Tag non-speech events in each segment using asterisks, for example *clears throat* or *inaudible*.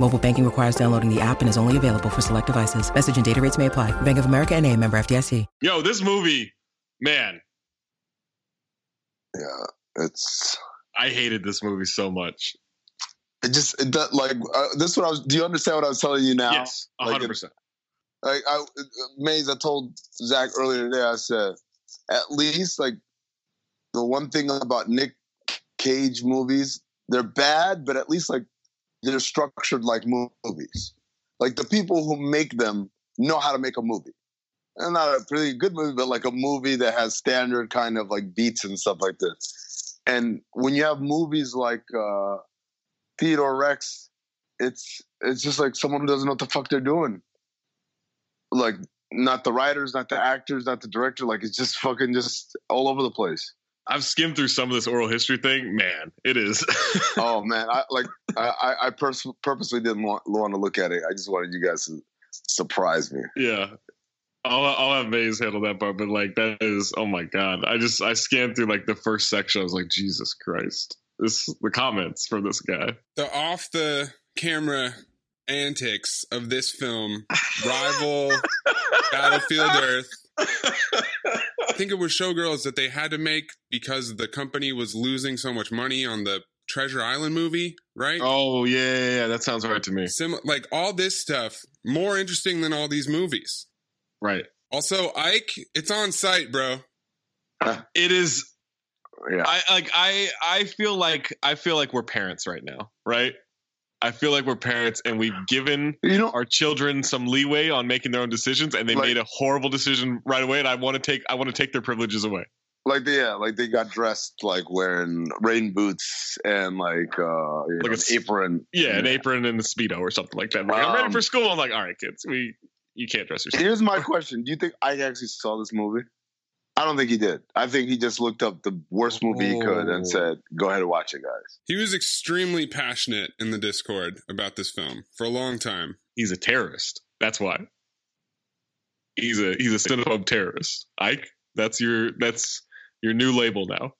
Mobile banking requires downloading the app and is only available for select devices. Message and data rates may apply. Bank of America and a member FDIC. Yo, this movie, man, Yeah, it's I hated this movie so much. it just it does, like uh, this. Is what I was. Do you understand what I was telling you now? yes, Like, hundred it- percent. Like I, Mayes, I told Zach earlier today. I said, at least like the one thing about Nick Cage movies, they're bad, but at least like they're structured like movies. Like the people who make them know how to make a movie. And not a pretty good movie, but like a movie that has standard kind of like beats and stuff like this. And when you have movies like uh, Theodore Rex, it's it's just like someone who doesn't know what the fuck they're doing. Like not the writers, not the actors, not the director. Like it's just fucking just all over the place. I've skimmed through some of this oral history thing. Man, it is. *laughs* oh man, I like I I, I pers- purposely didn't want, want to look at it. I just wanted you guys to surprise me. yeah. I'll, I'll have Mayes handle that part, but like that is oh my god! I just I scanned through like the first section. I was like, Jesus Christ! This the comments from this guy. the off the camera antics of this film rival *laughs* Battlefield Earth. I think it was Showgirls that they had to make because the company was losing so much money on the Treasure Island movie, right? Oh yeah, yeah, yeah, that sounds right to me. Sim- like all this stuff, more interesting than all these movies. Right. Also, Ike, it's on site, bro. *sighs* It is. Yeah. I like. I I feel like I feel like we're parents right now. Right. I feel like we're parents, and we've given You know, our children some leeway on making their own decisions, and they Like- made a horrible decision right away. And I want to take I want to take their privileges away. like they, yeah, like they got dressed like wearing rain boots and like uh Like know, an apron. Yeah, an apron and a speedo or something like that. Like, I'm ready Um, for school. I'm like, all right, kids, we you can't dress yourself. Here's my question: Do you think I actually saw this movie? I don't think he did. I think he just looked up the worst movie he could Oh. and said, "Go ahead and watch it, guys." He was extremely passionate in the Discord about this film for a long time. He's a terrorist. That's why. He's a he's a cinephobe terrorist. Ike, that's your that's your new label now.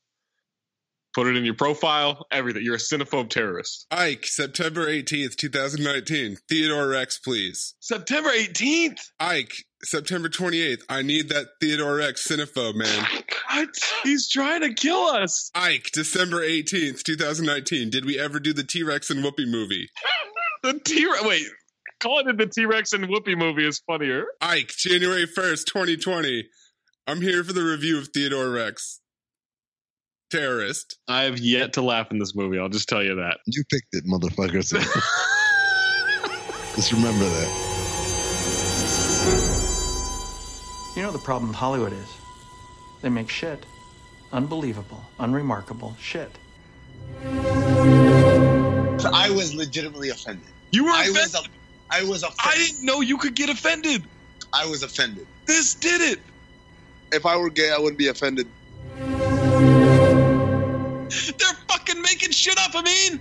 Put it in your profile, everything. You're a cinephobe terrorist. Ike, September 18th, 2019. Theodore Rex, please. September 18th. Ike, September 28th. I need that Theodore Rex cinephobe, man. What? He's trying to kill us. Ike, December 18th, 2019. Did we ever do the T Rex and Whoopi movie? *laughs* The T Rex. Wait, calling it the T Rex and Whoopi movie is funnier. Ike, January 1st, 2020. I'm here for the review of Theodore Rex. Terrorist. I have yet to laugh in this movie. I'll just tell you that. You picked it, motherfucker. So *laughs* *laughs* just remember that. You know the problem with Hollywood is? They make shit. Unbelievable, unremarkable shit. So I was legitimately offended. You were I offended. was, I was offended. I didn't know you could get offended. I was offended. This did it. If I were gay, I wouldn't be offended. They're fucking making shit up. I mean,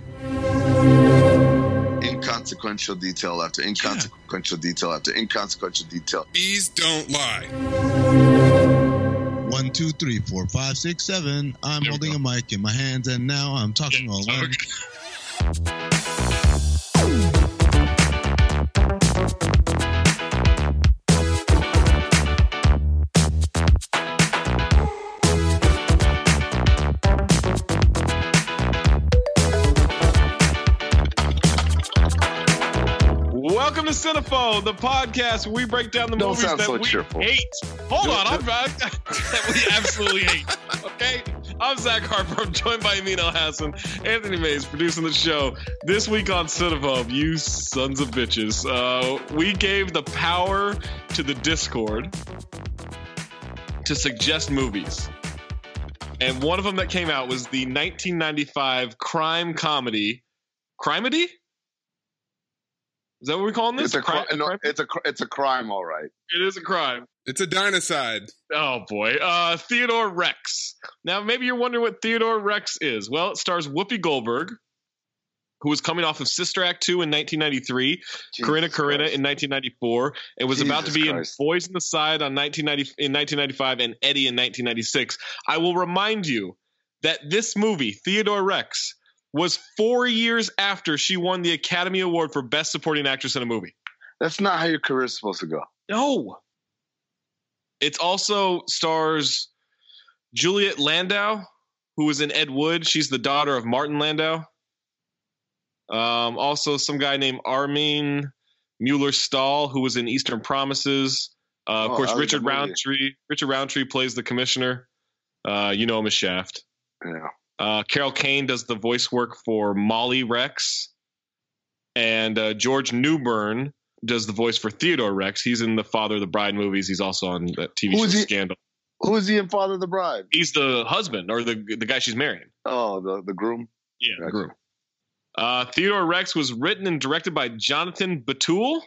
Inconsequential detail after inconsequential detail after inconsequential detail. Bees don't lie. One, two, three, four, five, six, seven. I'm There holding a mic in my hands, and now I'm talking all alone. Cinephobe, the podcast where we break down the Don't movies that so we cheerful. hate. Hold on, I'm *laughs* back. *laughs* that we absolutely hate. Okay, I'm Zach Harper. I'm joined by Amin Al Hassan, Anthony Mayes, producing the show. This week on Cinephobe, you sons of bitches, uh, we gave the power to the Discord to suggest movies. And one of them that came out was the 1995 crime comedy, Crimedy? Is that what we're calling this? It's a Crime- cri- no, it's a cr- it's a crime, all right. it is a crime. It's a dinocide. Oh boy. Uh, Theodore Rex. Now, maybe you're wondering what Theodore Rex is. Well, it stars Whoopi Goldberg, who was coming off of Sister Act 2 in 1993, Corrina Jesus Corrina Christ. in 1994, and was about to be Christ. in Boys in the Side on 1990, in 1995 and Eddie in 1996. I will remind you that this movie, Theodore Rex, was four years after she won the Academy Award for Best Supporting Actress in a Movie. That's not how your career is supposed to go. No. It also stars Juliet Landau, who was in Ed Wood. She's the daughter of Martin Landau. Um, also, some guy named Armin Mueller Stahl, who was in Eastern Promises. Uh, of Oh, course, that was a Richard. Roundtree. Richard Roundtree plays the commissioner. Uh, you know him as Shaft. Yeah. Uh, Carol Kane does the voice work for Molly Rex, and uh, George Newbern does the voice for Theodore Rex. He's in the Father of the Bride movies. He's also on that TV Who show he? Scandal. Who is he in Father of the Bride? He's the husband or the the guy she's marrying. Oh, the the groom. Yeah, the groom. Uh, Theodore Rex was written and directed by Jonathan Betuel.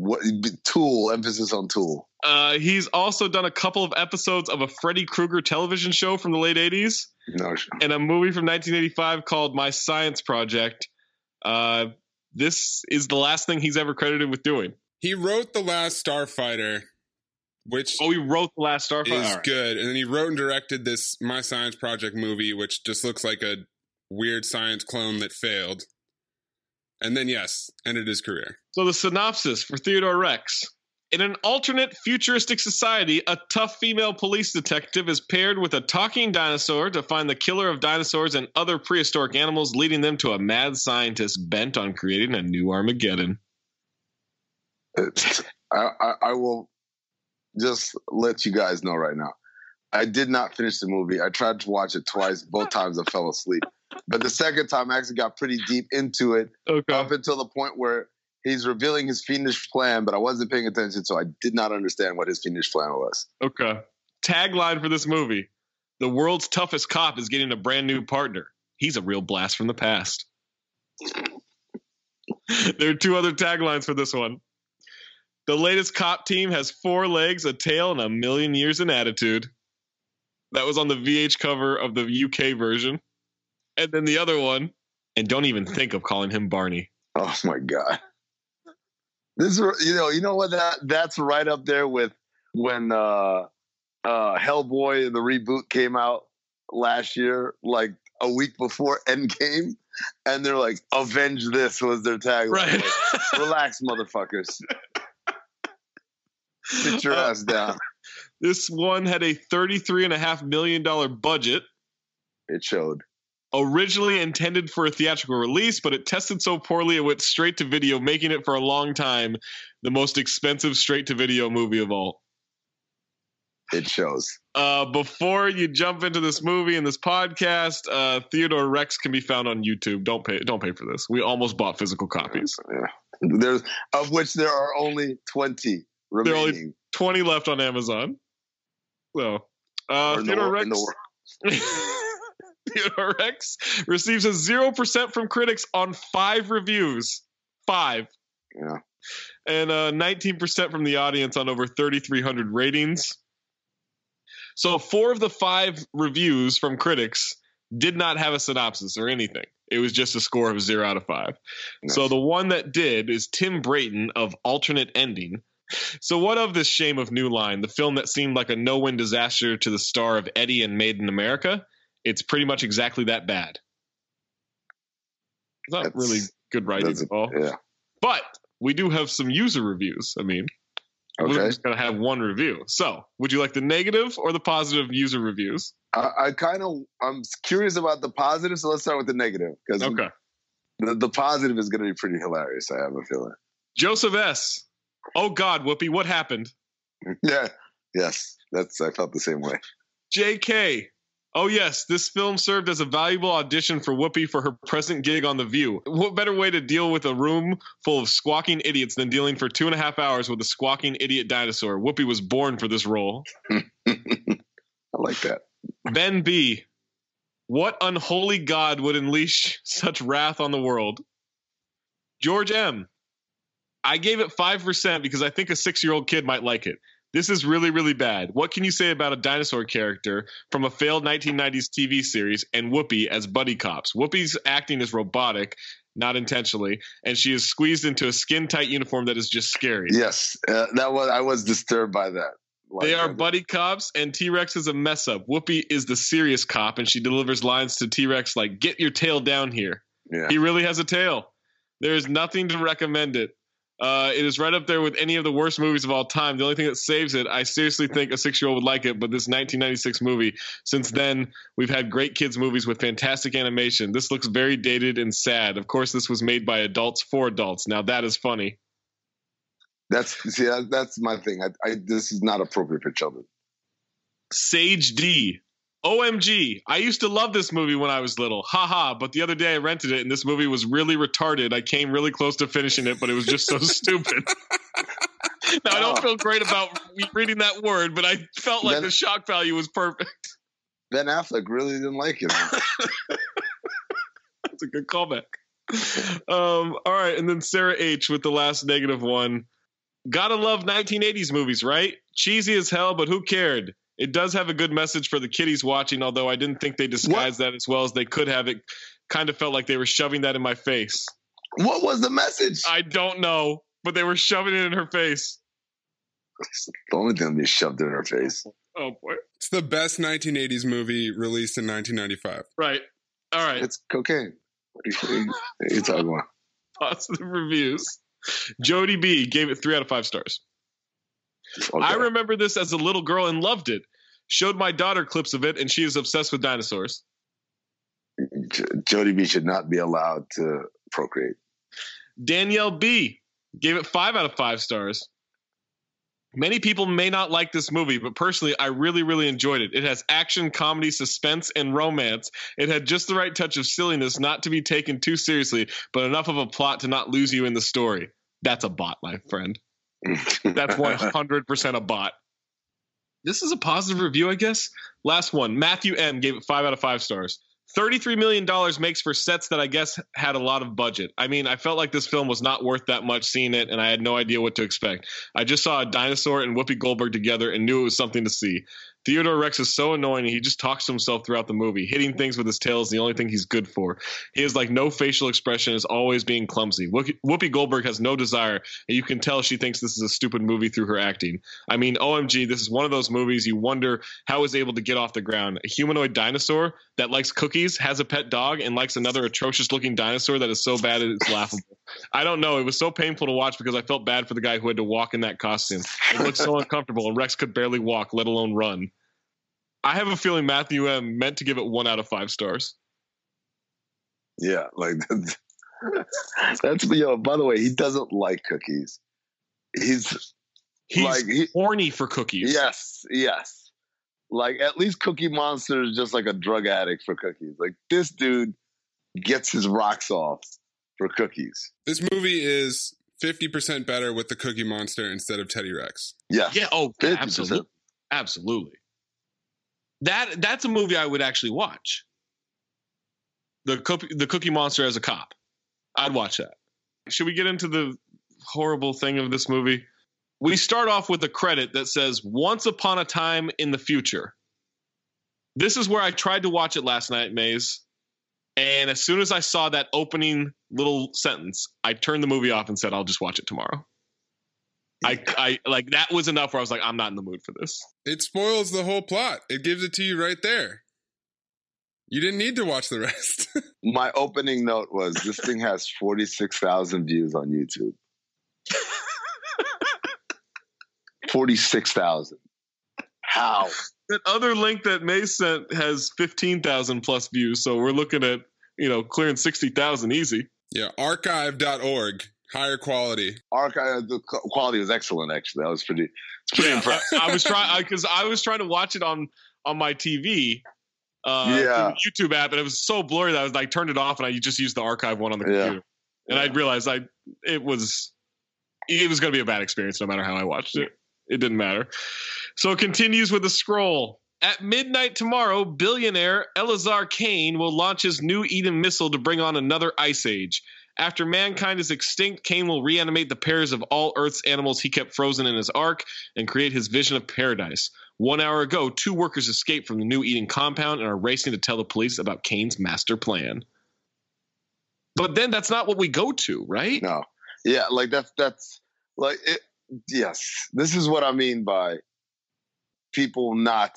What Tool? Emphasis on Tool. Uh, he's also done a couple of episodes of a Freddy Krueger television show from the late 80s No, sh- and a movie from 1985 called My Science Project. Uh, this is the last thing he's ever credited with doing. He wrote The Last Starfighter, which Oh, he wrote The Last Starfighter. is All right. good. And then he wrote and directed this My Science Project movie, which just looks like a weird science clone that failed. And then, yes, ended his career. So the synopsis for Theodore Rex. In an alternate futuristic society, a tough female police detective is paired with a talking dinosaur to find the killer of dinosaurs and other prehistoric animals, leading them to a mad scientist bent on creating a new Armageddon. *laughs* I, I I will just let you guys know right now. I did not finish the movie. I tried to watch it twice. Both *laughs* times I fell asleep. But the second time I actually got pretty deep into it Okay. up until the point where he's revealing his fiendish plan, but I wasn't paying attention, so I did not understand what his fiendish plan was. Okay. Tagline for this movie The world's toughest cop is getting a brand new partner. He's a real blast from the past. *laughs* there are two other taglines for this one. The latest cop team has four legs, a tail, and a million years in attitude. That was on the VH cover of the UK version. And then the other one, and don't even think of calling him Barney. Oh my god. This is you know you know what that that's right up there with when uh uh Hellboy the reboot came out last year, like a week before *laughs* Endgame, and they're like, "Avenge this" was their tagline. Right. Like, Relax, motherfuckers. Sit your Uh, ass down. *laughs* This one had a $33.5 million budget, It showed. Originally intended for a theatrical release, but it tested so poorly it went straight to video, making it for a long time the most expensive straight to video movie of all. It shows. Uh, before you jump into this movie and this podcast, uh, Theodore Rex can be found on YouTube. Don't pay. Don't pay for this. We almost bought physical copies. There's of which there are only twenty There are only remaining. Twenty left on Amazon. So, uh, or in the Theodore Rex. *laughs* in the world. Theodore Rex receives a zero percent from critics on five reviews. Five. Yeah. and uh, 19% from the audience on over 3,300 ratings. So, four of the five reviews from critics did not have a synopsis or anything. It was just a score of zero out of five. So, the one that did is Tim Brayton of Alternate Ending. So, what of this shame of New Line, the film that seemed like a no win disaster to the star of Eddie and Made in America? It's pretty much exactly that bad. It's not That's- really good writing at all. yeah. But we do have some user reviews. I mean, okay. we're just going to have one review. So, would you like the negative or the positive user reviews? I, I kind of I'm curious about the positive, so let's start with the negative because Okay. the, the positive is going to be pretty hilarious. I have a feeling. Joseph S. Oh, God, Whoopi, what happened? *laughs* Yeah. Yes. That's I felt the same way. JK. Oh, yes, this film served as a valuable audition for Whoopi for her present gig on The View. What better way to deal with a room full of squawking idiots than dealing for two and a half hours with a squawking idiot dinosaur? Whoopi was born for this role. *laughs* I like that. Ben B. What unholy God would unleash such wrath on the world? George M. I gave it 5% because I think a six year old kid might like it. This is really, really bad. What can you say about a dinosaur character from a failed 1990s TV series and Whoopi as buddy cops? Whoopi's acting is robotic, not intentionally, and she is squeezed into a skin tight uniform that is just scary. Yes, uh, that was I was disturbed by that. They are uh, buddy cops, and T Rex is a mess up. Whoopi is the serious cop, and she delivers lines to T Rex like, Get your tail down here. Yeah. He really has a tail. There is nothing to recommend it. Uh, it is right up there with any of the worst movies of all time. The only thing that saves it, I seriously think a six year old would like it, but this 1996 movie, since then, we've had great kids' movies with fantastic animation. This looks very dated and sad. Of course, this was made by adults for adults. Now, that is funny. That's see, that's my thing. I, I this is not appropriate for children. Sage D. OMG, I used to love this movie when I was little. Haha, but the other day I rented it and this movie was really retarded. I came really close to finishing it, but it was just so *laughs* stupid. now, I don't feel great about reading that word, but I felt like Then- the shock value was perfect. Ben Affleck really didn't like it. *laughs* That's a good callback. Um, all right, and then Sarah H with the last negative one. Gotta love 1980s movies, right? Cheesy as hell, but who cared? It does have a good message for the kiddies watching, although I didn't think they disguised that as well as they could have. It kind of felt like they were shoving that in my face. what was the message? I don't know, but they were shoving it in her face. the only thing they shoved in her face. Oh boy. It's the best 1980s movie released in 1995. Right. All right. It's cocaine. What are you, what are you talking about? Positive reviews. Jody B gave it three out of five stars. Okay. I remember this as a little girl and loved it. Showed my daughter clips of it, and she is obsessed with dinosaurs. J- Jody B should not be allowed to procreate. Danielle B gave it five out of five stars. Many people may not like this movie, but personally, I really, really enjoyed it. It has action, comedy, suspense, and romance. It had just the right touch of silliness not to be taken too seriously, but enough of a plot to not lose you in the story. That's a bot, my friend. That's *laughs* 100% a bot. This is a positive review, I guess. Last one. Matthew M gave it five out of five stars. $33 million makes for sets that I guess had a lot of budget. I mean, I felt like this film was not worth that much seeing it, and I had no idea what to expect. I just saw a dinosaur and Whoopi Goldberg together and knew it was something to see. Theodore Rex is so annoying. He just talks to himself throughout the movie. Hitting things with his tail is the only thing he's good for. He has like no facial expression, is always being clumsy. Whoopi Goldberg has no desire, and you can tell she thinks this is a stupid movie through her acting. I mean, OMG, this is one of those movies you wonder how is able to get off the ground. A humanoid dinosaur that likes cookies, has a pet dog, and likes another atrocious looking dinosaur that is so bad it's laughable. I don't know. It was so painful to watch because I felt bad for the guy who had to walk in that costume. It looked so uncomfortable, and Rex could barely walk, let alone run. I have a feeling Matthew M meant to give it one out of five stars. Yeah, like *laughs* that's yo. By the way, he doesn't like cookies. He's he's like he, horny for cookies. Yes, yes. Like at least Cookie Monster is just like a drug addict for cookies. Like this dude gets his rocks off for cookies. This movie is fifty percent better with the Cookie Monster instead of Teddy Rex. Yeah, yeah. Oh, 50%. absolutely, absolutely that that's a movie I would actually watch. The cookie, the Cookie Monster as a cop, I'd watch that. Should we get into the horrible thing of this movie? We start off with a credit that says "Once upon a time in the future." This is where I tried to watch it last night, Mayes. And as soon as I saw that opening little sentence, I turned the movie off and said, "I'll just watch it tomorrow." I, I like that was enough where I was like, I'm not in the mood for this. It spoils the whole plot. It gives it to you right there. You didn't need to watch the rest. *laughs* My opening note was this thing has 46,000 views on YouTube. *laughs* 46,000. How? That other link that May sent has 15,000 plus views. So we're looking at, you know, clearing 60,000 easy. Yeah, archive.org higher quality. Archive the quality was excellent. Actually, that was pretty. It's pretty yeah, impressive. I, I *laughs* was trying because I, I was trying to watch it on on my TV. Uh, yeah. YouTube app, and it was so blurry that I was like turned it off, and I just used the archive one on the computer. And yeah. I realized I it was it was going to be a bad experience no matter how I watched it. It didn't matter. So it continues with a scroll. At midnight tomorrow, billionaire Elazar Kane will launch his new Eden missile to bring on another ice age. After mankind is extinct, Kane will reanimate the pairs of all Earth's animals he kept frozen in his ark and create his vision of paradise. One hour ago, two workers escaped from the new Eden compound and are racing to tell the police about Kane's master plan. But then that's not what we go to, right? No. Yeah, like that's that's like it yes. This is what I mean by people not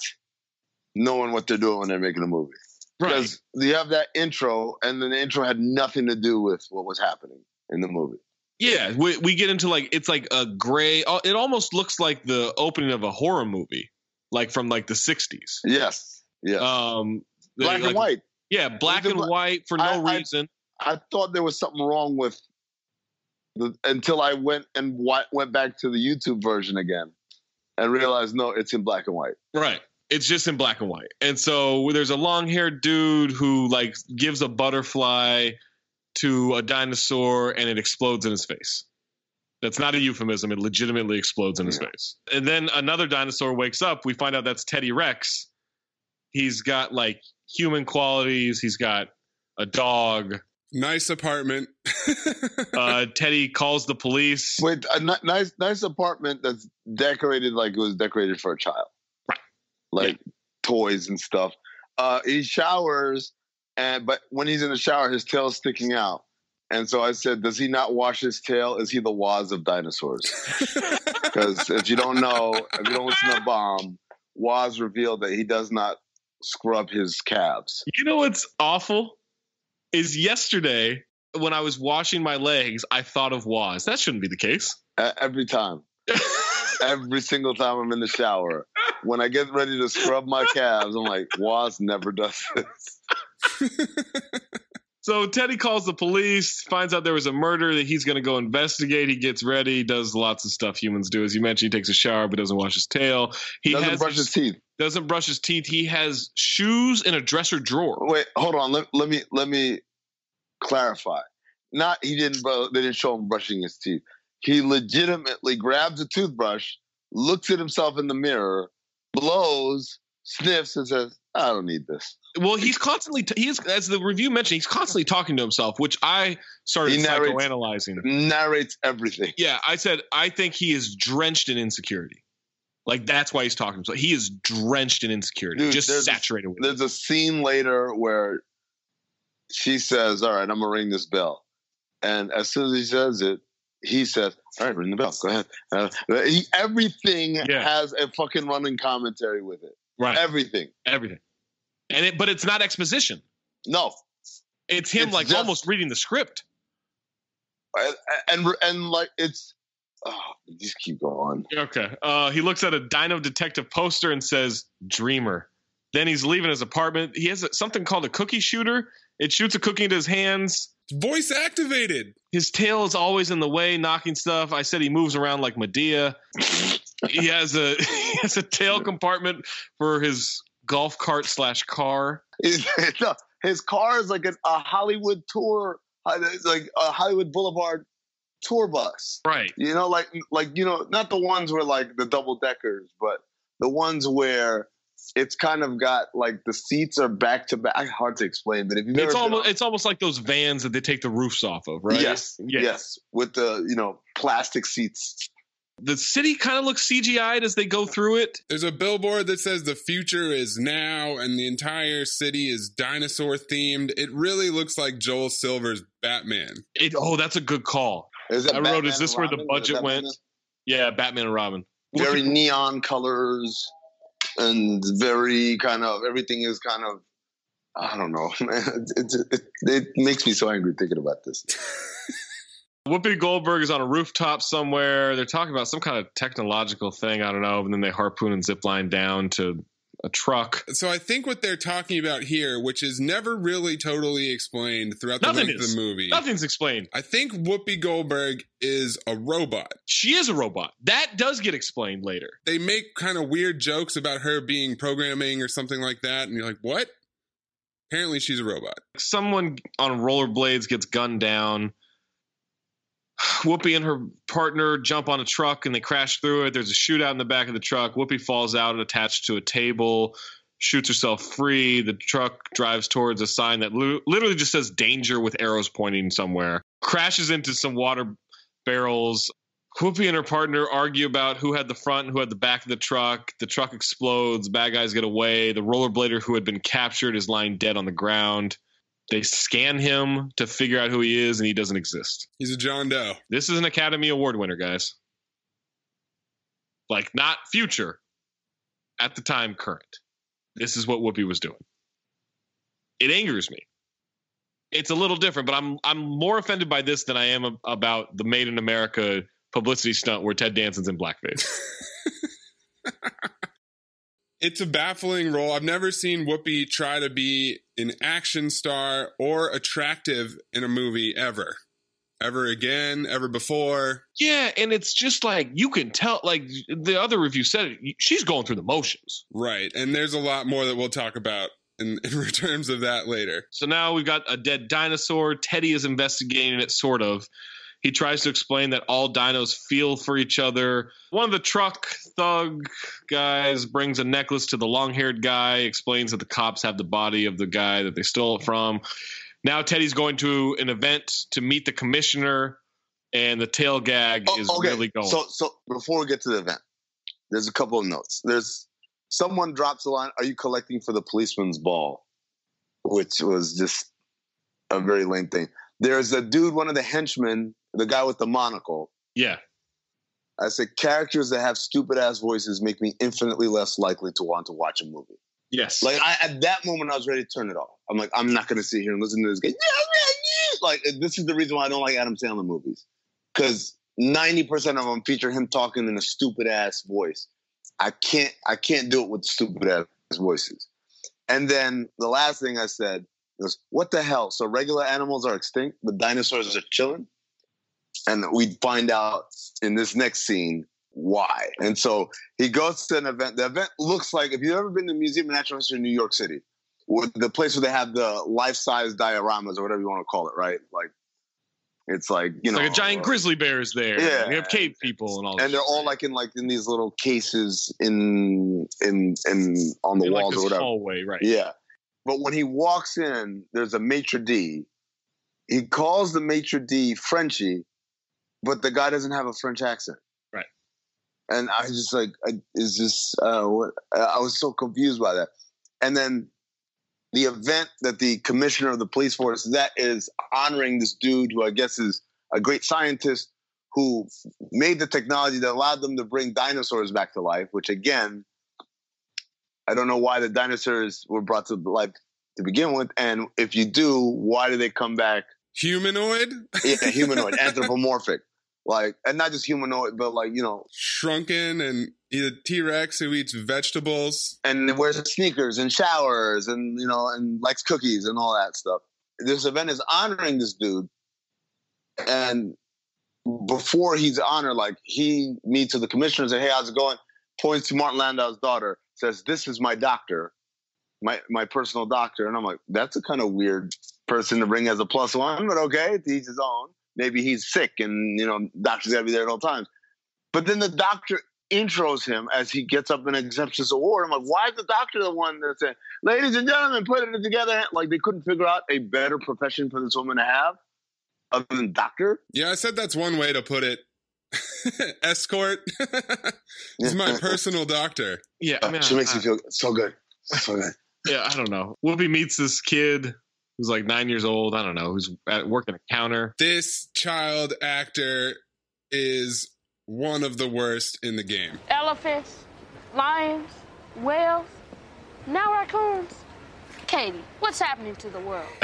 knowing what they're doing when they're making a movie. Because right. you have that intro, and then the intro had nothing to do with what was happening in the movie. Yeah, we, we get into like it's like a gray. Uh, it almost looks like the opening of a horror movie, like from like the '60s. Yes, yes. Um, black like, and white. Yeah, black and white for no I, reason. I, I, thought there was something wrong with the until I went and went back to the YouTube version again and realized no, it's in black and white. Right it's just in black and white. And so there's a long haired dude who like gives a butterfly to a dinosaur and it explodes in his face. That's not a euphemism. It legitimately explodes in his yeah. face. And then another dinosaur wakes up. We find out that's Teddy Rex. He's got like human qualities. He's got a dog. Nice apartment. *laughs* uh, Teddy calls the police. Wait, a n- nice, nice apartment that's decorated like it was decorated for a child like yeah. toys and stuff. Uh, he showers, and but when he's in the shower, his tail's sticking out. And so I said, "Does he not wash his tail? Is he the Waz of dinosaurs?" *laughs* Because if you don't know, if you don't listen to Bomb, Waz revealed that he does not scrub his calves. You know what's awful? Is yesterday when I was washing my legs, I thought of Waz. That shouldn't be the case. Uh, every time. *laughs* every single time I'm in the shower. When I get ready to scrub my calves, I'm like, Woz never does this. *laughs* so Teddy calls the police, finds out there was a murder that he's going to go investigate. He gets ready, does lots of stuff humans do. As you mentioned, he takes a shower but doesn't wash his tail. He doesn't brush his teeth. Doesn't brush his teeth. He has shoes in a dresser drawer. Wait, hold on. Let, let me let me clarify. Not he didn't. They didn't show him brushing his teeth he legitimately grabs a toothbrush, looks at himself in the mirror, blows, sniffs, and says, "I don't need this." Well, he's constantly t- is, as the review mentioned, he's constantly talking to himself, which I started he narrates, psychoanalyzing. Narrates everything. Yeah, I said I think he is drenched in insecurity. Like that's why he's talking. So he is drenched in insecurity, Dude, just saturated with it. There's a scene later where she says, "All right, I'm gonna ring this bell," and as soon as he says it, he says, "All right, ring the bell. Go ahead." Uh, he, everything Yeah. has a fucking running commentary with it. Right. Everything. Everything. And it, but it's not exposition. No, It's him It's like just- almost reading the script. and and, and like it's. Oh, just keep going. Okay. Uh, he looks at a Dino Detective poster and says, "Dreamer." Then he's leaving his apartment. He has a, something called a cookie shooter. It shoots a cookie into his hands. It's voice activated. His tail is always in the way, knocking stuff. I said he moves around like Madea. he has a *laughs* he has a tail compartment for his golf cart slash car. His, his car is like an, a Hollywood tour, uh, like a Hollywood Boulevard tour bus. Right. You know, like like you know, not the ones where like the double deckers, but the ones where it's kind of got like the seats are back to back. *laughs* Hard to explain, but if you've It's almost on- it's almost like those vans that they take the roofs off of, right? yes, Yeah. yes, with the you know plastic seats. The city kind of looks CGI'd as they go through it. There's a billboard that says the future is now and the entire city is dinosaur themed. It really looks like Joel Silver's Batman. It oh, that's a good call. Is that I wrote, Batman is this and where the budget went? Yeah, Batman and Robin. Very neon colors and very kind of everything is kind of. I don't know. *laughs* It, it, it, it makes me so angry thinking about this. *laughs* Whoopi Goldberg is on a rooftop somewhere. They're talking about some kind of technological thing. I don't know. And then they harpoon and zip line down to a truck. So I think what they're talking about here, which is never really totally explained throughout the length is. of the movie. Nothing's explained. I think Whoopi Goldberg is a robot. She is a robot. That does get explained later. They make kind of weird jokes about her being programming or something like that, and you're like, what? Apparently, she's a robot. Someone on rollerblades gets gunned down. Whoopi and her partner jump on a truck and they crash through it. There's a shootout in the back of the truck. Whoopi falls out and attached to a table, shoots herself free. The truck drives towards a sign that literally just says danger with arrows pointing somewhere. Crashes into some water barrels. Whoopi and her partner argue about who had the front and who had the back of the truck. The truck explodes. Bad guys get away. The rollerblader who had been captured is lying dead on the ground. They scan him to figure out who he is, and he doesn't exist. He's a John Doe. This is an Academy Award winner, guys. Like, not future, at the time, current. This is what Whoopi was doing. It angers me. It's a little different, but I'm I'm more offended by this than I am ab- about the Made in America publicity stunt where Ted Danson's in blackface. *laughs* It's a baffling role. I've never seen Whoopi try to be an action star or attractive in a movie ever. Ever again, ever before. yeah, and it's just like you can tell. Like the other review said, it, she's going through the motions. Right. And there's a lot more that we'll talk about in, *laughs* in terms of that later. So now we've got a dead dinosaur. Teddy is investigating it, sort of. He tries to explain that all dinos feel for each other. One of the truck thug guys brings a necklace to the long haired guy, explains that the cops have the body of the guy that they stole it from. Now Teddy's going to an event to meet the commissioner, and the tail gag Oh, is okay. really going. So, so before we get to the event, there's a couple of notes. There's someone drops a line. Are you collecting for the policeman's ball? Which was just a very lame thing. There's a dude, one of the henchmen, the guy with the monocle. yeah. I said characters that have stupid ass voices make me infinitely less likely to want to watch a movie. Yes. Like I, at that moment, I was ready to turn it off. I'm like, I'm not going to sit here and listen to this guy. Like this is the reason why I don't like Adam Sandler movies because 90 percent of them feature him talking in a stupid ass voice. I can't, I can't do it with stupid ass voices. And then the last thing I said was, "What the hell?" So regular animals are extinct, but dinosaurs are chilling. And we find out in this next scene why. And so he goes to an event. The event looks like if you've ever been to the Museum of Natural History in New York City, with the place where they have the life-size dioramas or whatever you want to call it, right? Like it's like you It's know like a giant uh, grizzly bear is there. Yeah. We have cave people and all and they're shit. all like in like in these little cases in in in on the in like walls this or whatever. hallway, right? Yeah. But when he walks in, there's a maitre d. He calls the maitre d Frenchie, but the guy doesn't have a French accent. Right. and I was just like, I, is this? Uh, what? I was so confused by that. And then the event that the commissioner of the police force that is honoring this dude who I guess is a great scientist who made the technology that allowed them to bring dinosaurs back to life. Which again, I don't know why the dinosaurs were brought to life to begin with, and if you do, why do they come back? Humanoid? Yeah, humanoid, *laughs* anthropomorphic, like, and not just humanoid, but like you know, Shrunken and he's a T Rex who eats vegetables. and wears sneakers and showers and you know and likes cookies and all that stuff. This event is honoring this dude, and before he's honored, like he meets with the commissioner and says, "Hey, how's it going?" Points to Martin Landau's daughter, says, "This is my doctor, my my personal doctor," and I'm like, "That's a kind of weird person to bring as a plus one, but okay, to each his own. Maybe he's sick, and you know, doctor's gotta be there at all times." But then the doctor intros him as he gets up and accepts his award. I'm like, why is the doctor the one that said, ladies and gentlemen, put it together? Like they couldn't figure out a better profession for this woman to have other than doctor. Yeah, I said that's one way to put it. *laughs* Escort. *laughs* He's my *laughs* personal doctor. Yeah, I oh, mean, she makes I, me feel so good. So good. yeah, I don't know. Whoopi meets this kid who's like nine years old. I don't know, who's at, working a counter. This child actor is one of the worst in the game. Elephants, lions, whales, now raccoons. Katie, what's happening to the world? *laughs*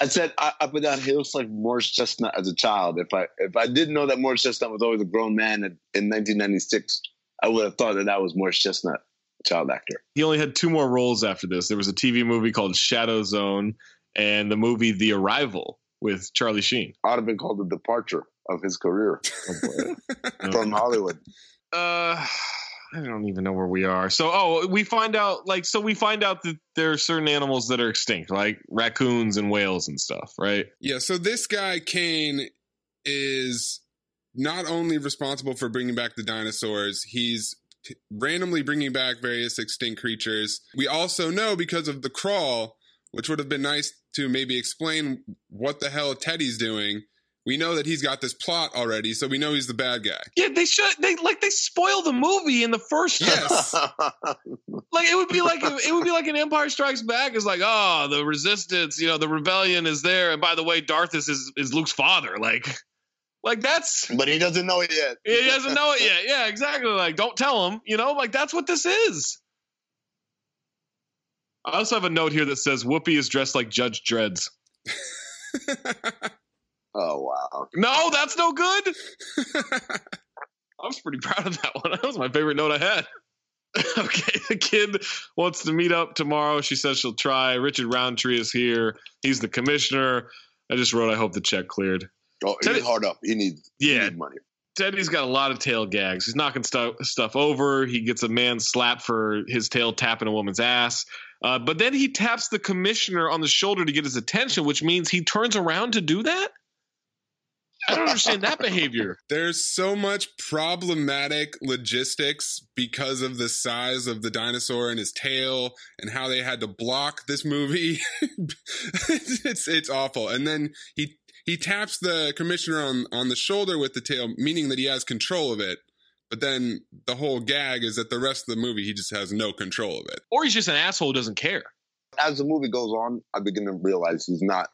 I said I, up and down. He looks like Morris Chestnut as a child. If I if I didn't know that Morris Chestnut was always a grown man in, in 1996, I would have thought that that was Morris Chestnut, child actor. He only had two more roles after this. There was a TV movie called Shadow Zone and the movie The Arrival with Charlie Sheen. Ought have been called the departure of his career *laughs* from Hollywood. Uh, I don't even know where we are. So, oh, we find out like so we find out that there are certain animals that are extinct, like raccoons and whales and stuff, right? Yeah, so this guy, Kane, is not only responsible for bringing back the dinosaurs, he's t- randomly bringing back various extinct creatures. We also know because of the crawl, which would have been nice to maybe explain what the hell Teddy's doing. We know that he's got this plot already, so we know he's the bad guy. Yeah, they should they like they spoil the movie in the first Yes. *laughs* like it would be like it would be like an Empire Strikes Back is like oh the resistance you know the rebellion is there and by the way Darth is is, is Luke's father like like that's but he doesn't know it yet. he doesn't know it yet yeah exactly like don't tell him you know like that's what this is. I also have a note here that says Whoopi is dressed like Judge Dredds. *laughs* Oh wow! No, that's no good. I was pretty proud of that one. *laughs* That was my favorite note I had. *laughs* okay, the kid wants to meet up tomorrow. She says she'll try. Richard Roundtree is here. He's the commissioner. I just wrote, I hope the check cleared. Oh, Teddy- he's hard up. He needs yeah he Yeah. money. Teddy's got a lot of tail gags. He's knocking stuff stuff over. He gets a man slapped for his tail tapping a woman's ass. Uh, but then he taps the commissioner on the shoulder to get his attention, which means he turns around to do that. I don't understand that *laughs* behavior. There's so much problematic logistics because of the size of the dinosaur and his tail and how they had to block this movie. *laughs* it's it's awful. And then he he taps the commissioner on on the shoulder with the tail, meaning that he has control of it. But then the whole gag is that the rest of the movie he just has no control of it. Or he's just an asshole who doesn't care. As the movie goes on, I begin to realize he's not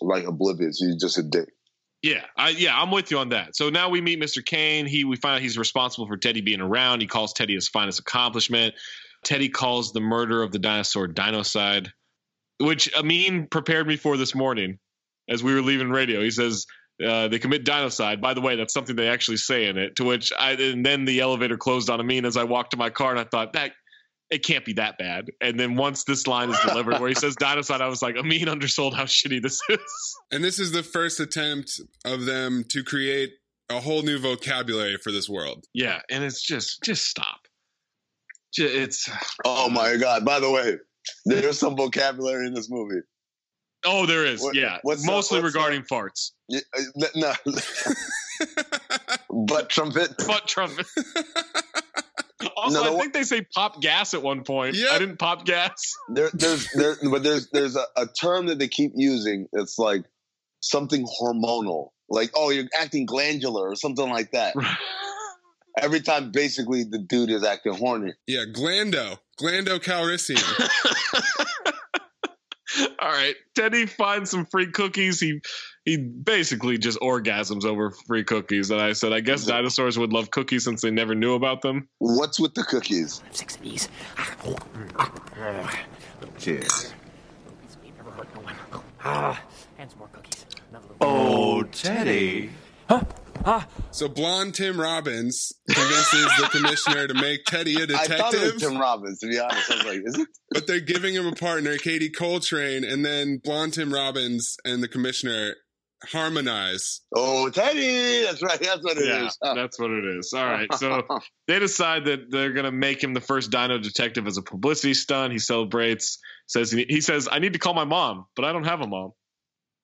like oblivious. He's just a dick. Yeah, I, yeah, I'm with you on that. So now we meet Mr. Kane. He we find out he's responsible for Teddy being around. He calls Teddy his finest accomplishment. Teddy calls the murder of the dinosaur dinocide, which Amin prepared me for this morning as we were leaving radio. He says uh, they commit dinocide. By the way, that's something they actually say in it. To which I and then the elevator closed on Amin as I walked to my car, and I thought that it can't be that bad. And then once this line is delivered where he says dinocide, I was like, Amin undersold how shitty this is. And this is the first attempt of them to create a whole new vocabulary for this world. Yeah, and it's just just stop. Ju- It's Oh my god! By the way, there's some vocabulary in this movie. Oh, there is What- yeah, what's mostly up, what's regarding farts, Yeah, uh, No, *laughs* butt trumpet. butt trumpet. *laughs* also, No, the I one- think they say pop gas at one point. Yeah. I didn't pop gas. *laughs* There, there's there, but there's there's a, a term that they keep using. It's like something hormonal. like, "Oh, you're acting glandular" or something like that. Every time, basically, the dude is acting horny. Yeah, Glando. Glando Calrissian. All right, Teddy finds some free cookies. He he basically just orgasms over free cookies. And I said, I guess dinosaurs would love cookies since they never knew about them. What's with the cookies? Six of these. Cheers. Ah, and some more cookies. Another little- Oh, Teddy. So blonde Tim Robbins convinces the commissioner to make Teddy a *laughs* I thought it was detective, Tim Robbins. To be honest, I was like, "Is it?" but they're giving him a partner, Katie Coltrane, and then blonde Tim Robbins and the commissioner harmonize. Oh, Teddy. That's right. That's what it is. yeah, Huh. that's what it is. All right, so *laughs* they decide that they're gonna make him the first Dino detective as a publicity stunt. He celebrates. Says he, he says, "I need to call my mom, but I don't have a mom."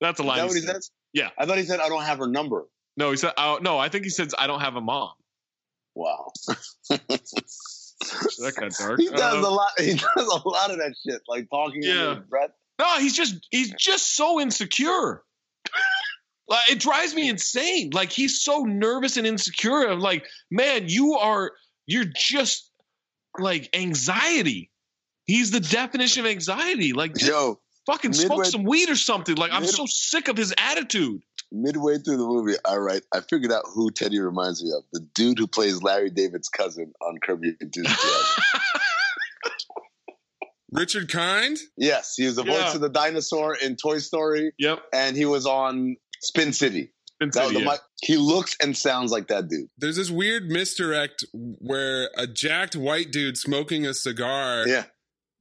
That's a lie. Is line. that he what he says? Yeah. I thought he said, "I don't have her number." No, he said, oh, "No, I think he says I don't have a mom." Wow. *laughs* That got dark. He does a lot. He does a lot of that shit, like talking Yeah. under breath. No, he's just he's just so insecure. *laughs* like it drives me insane. Like he's so nervous and insecure. I'm like, man, you are you're just like anxiety. He's the definition of anxiety. Like Yo, fucking smoke some weed or something. Like I'm so sick of his attitude. Midway through the movie, I write, I figured out who Teddy reminds me of. The dude who plays Larry David's cousin on Curb Your Enthusiasm. *laughs* Richard Kind? yes, he was the Yeah. voice of the dinosaur in Toy Story, Yep. and he was on Spin City. Spin City, the yeah. mi- he looks and sounds like that dude. There's this weird misdirect where a jacked white dude smoking a cigar Yeah.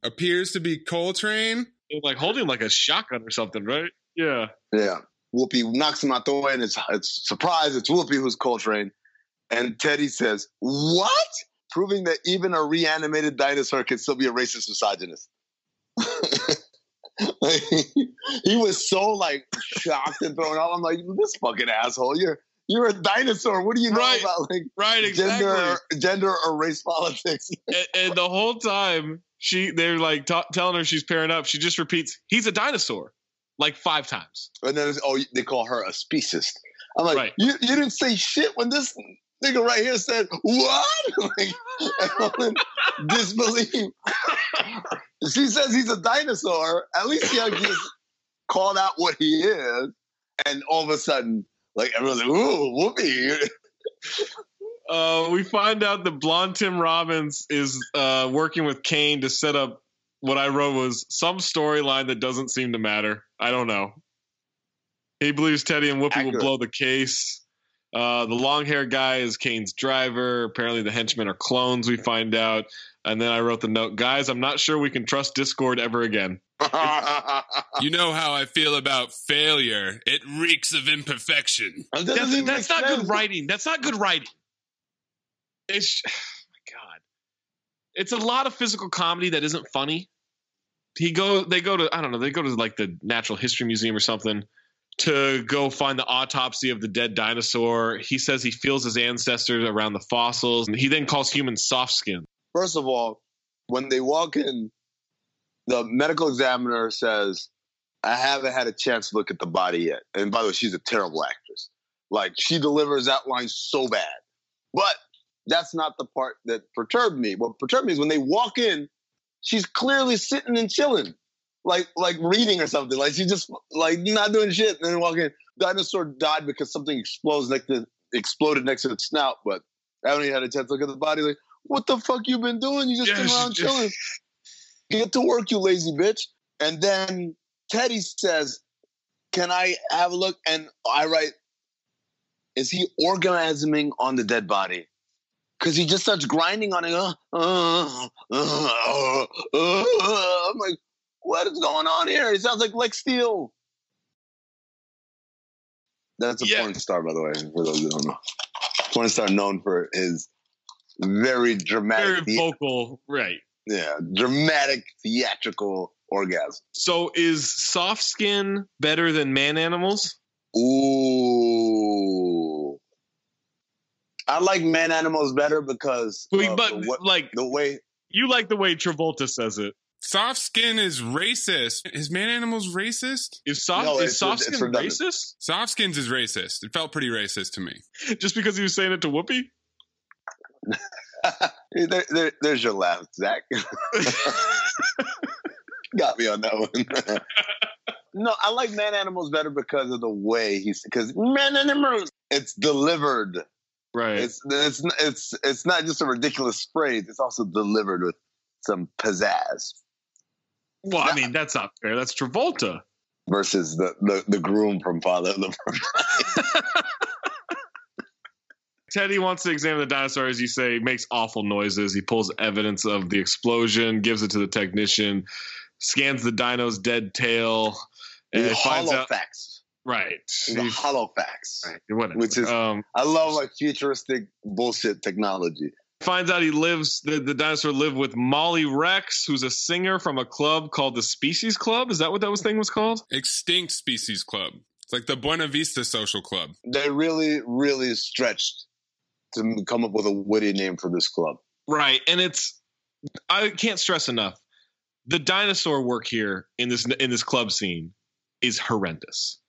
appears to be Coltrane. Like holding like a shotgun or something, right? Yeah. Yeah. Whoopi knocks him out the way, and it's it's surprise. It's Whoopi who's Coltrane, and Teddy says, "What?" Proving that even a reanimated dinosaur can still be a racist misogynist. *laughs* Like, he was so like shocked and thrown off. I'm like, this fucking asshole. You're you're a dinosaur. What do you know Right. about like Right, exactly. gender gender or race politics? *laughs* and, and the whole time she they're like ta telling her she's pairing up, she just repeats, "He's a dinosaur," like five times. And then it's, oh, they call her a speciest. I'm like, Right. you, you didn't say shit when this nigga right here said what? *laughs* like, *laughs* disbelief. *laughs* she says he's a dinosaur. At least he just called out what he is, and all of a sudden, like everyone's like, "Ooh, whoopee!" Uh, we find out that blonde Tim Robbins is uh, working with Kane to set up what I wrote was some storyline that doesn't seem to matter. I don't know. He believes Teddy and Whoopi will blow the case. Uh, the long hair guy is Kane's driver. Apparently, the henchmen are clones, we find out. And then I wrote the note Guys, I'm not sure we can trust Discord ever again. *laughs* You know how I feel about failure. It reeks of imperfection. That That's, that's not sense. good writing. That's not good writing. It's my god. It's a lot of physical comedy that isn't funny. He go they go to I don't know, they go to like the Natural History Museum or something to go find the autopsy of the dead dinosaur. He says he feels his ancestors around the fossils and he then calls humans soft skin. First of all, when they walk in, the medical examiner says, I haven't had a chance to look at the body yet. And by the way, she's a terrible actress. Like, she delivers that line so bad. But that's not the part that perturbed me. What perturbed me is when they walk in, she's clearly sitting and chilling, like like reading or something. Like she's just like not doing shit. And then walk in, dinosaur died because something explodes next to exploded next to its snout. But I haven't even had a chance to look at the body. Like, what the fuck you been doing? You just around chilling. Get to work, you lazy bitch. And then Teddy says, Can I have a look? And I write, Is he orgasming on the dead body? Because he just starts grinding on it. Uh, uh, uh, uh, uh. I'm like, What is going on here? He sounds like Lex Steele. That's a Yeah. porn star, by the way, for those who don't know. Porn star known for his very dramatic, Very vocal, right. yeah, dramatic theatrical orgasm. So is soft skin better than man animals? Ooh. I like man animals better because Wait, of but the, like the way you like the way Travolta says it. Soft skin is racist. Is man animals racist? Is soft No, is soft skin racist? Soft skins is racist. It felt pretty racist to me. *laughs* Just because he was saying it to Whoopi? *laughs* there, there, there's your laugh, Zach. *laughs* Got me on that one. no, I like man animals better because of the way he's because man animals. It's delivered. Right. It's it's it's it's not just a ridiculous phrase. It's also delivered with some pizzazz well, I mean, that's not fair. That's Travolta. versus the the, the groom from Father of the *laughs* Teddy wants to examine the dinosaur, as you say, makes awful noises. He pulls evidence of the explosion, gives it to the technician, scans the dino's dead tail, and finds out. facts. Right. The He- hollow facts. right, whatever. Which is- um, I love like futuristic bullshit technology. finds out he lives the, the dinosaur lived with Molly Rex, who's a singer from a club called the Species Club. Is that what that was thing was called? Extinct Species Club. It's like the Buena Vista Social Club. They really, really stretched to come up with a witty name for this club. Right. And it's I can't stress enough. The dinosaur work here in this in this club scene is horrendous.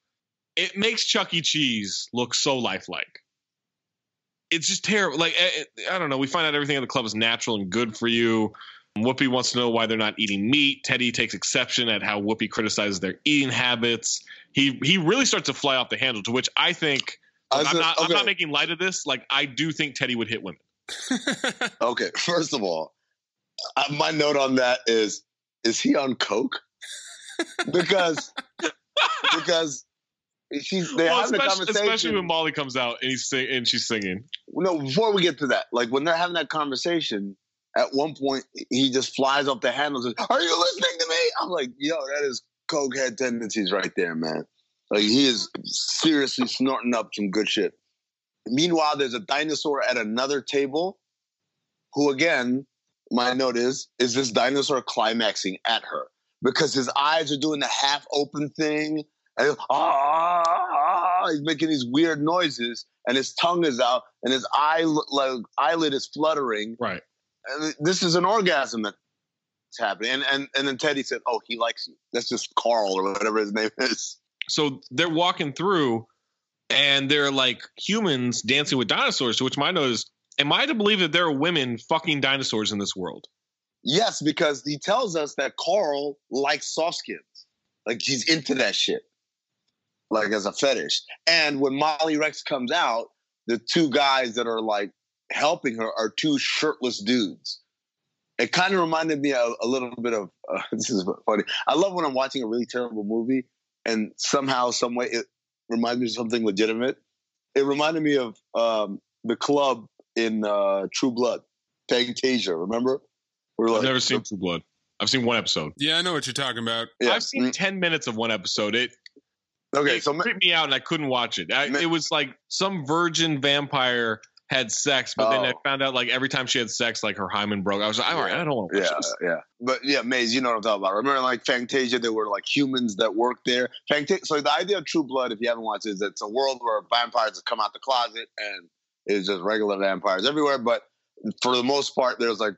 It makes Chuck E. Cheese look so lifelike. It's just terrible. Like I, I don't know. We find out everything at the club is natural and good for you. Whoopi wants to know why they're not eating meat. Teddy takes exception at how Whoopi criticizes their eating habits. He he really starts to fly off the handle. To which I think I I'm said- not I'm not making light of this. Like I do think Teddy would hit women. *laughs* Okay, first of all, uh, my note on that is: is he on coke? *laughs* because because she's they're Well, having a especially, conversation. especially when Molly comes out and he's sing, and she's singing. no, before we get to that, like when they're having that conversation, at one point he just flies off the handle and says, "Are you listening to me?" I'm like, "Yo, that is coke head tendencies right there, man." Like he is seriously snorting up some good shit. Meanwhile, there's a dinosaur at another table, who again, my note is, is this dinosaur climaxing at her because his eyes are doing the half open thing, and ah, he's making these weird noises, and his tongue is out, and his eye like eyelid is fluttering. Right. And this is an orgasm that's happening, and and and then Teddy said, "Oh, he likes you." That's just Carl or whatever his name is. So they're walking through, and they're like humans dancing with dinosaurs. To which my note is, am I to believe that there are women fucking dinosaurs in this world? Yes, because he tells us that Carl likes soft skins. Like he's into that shit. Like as a fetish. And when Molly Rex comes out, the two guys that are like helping her are two shirtless dudes. It kind of reminded me a, a little bit of *laughs* uh, this is funny. I love when I'm watching a really terrible movie and somehow, some way, it reminds me of something legitimate. It reminded me of um, the club in uh, True Blood, Fantasia. Remember? We're I've never seen True Blood. I've seen one episode. Yeah, I know what you're talking about. Yeah. I've seen ten minutes of one episode. It Okay, it so creeped me out, and I couldn't watch it. I, it was like some virgin vampire had sex, but then I Oh. found out like every time she had sex, like her hymen broke. I was like, all right, I don't want to watch yeah, this. yeah. But yeah, Mayes, you know what I'm talking about. Remember, like Fantasia, there were like humans that worked there. Fanta- so the idea of True Blood, if you haven't watched it, is that it's a world where vampires have come out the closet and it's just regular vampires everywhere. But for the most part, there's like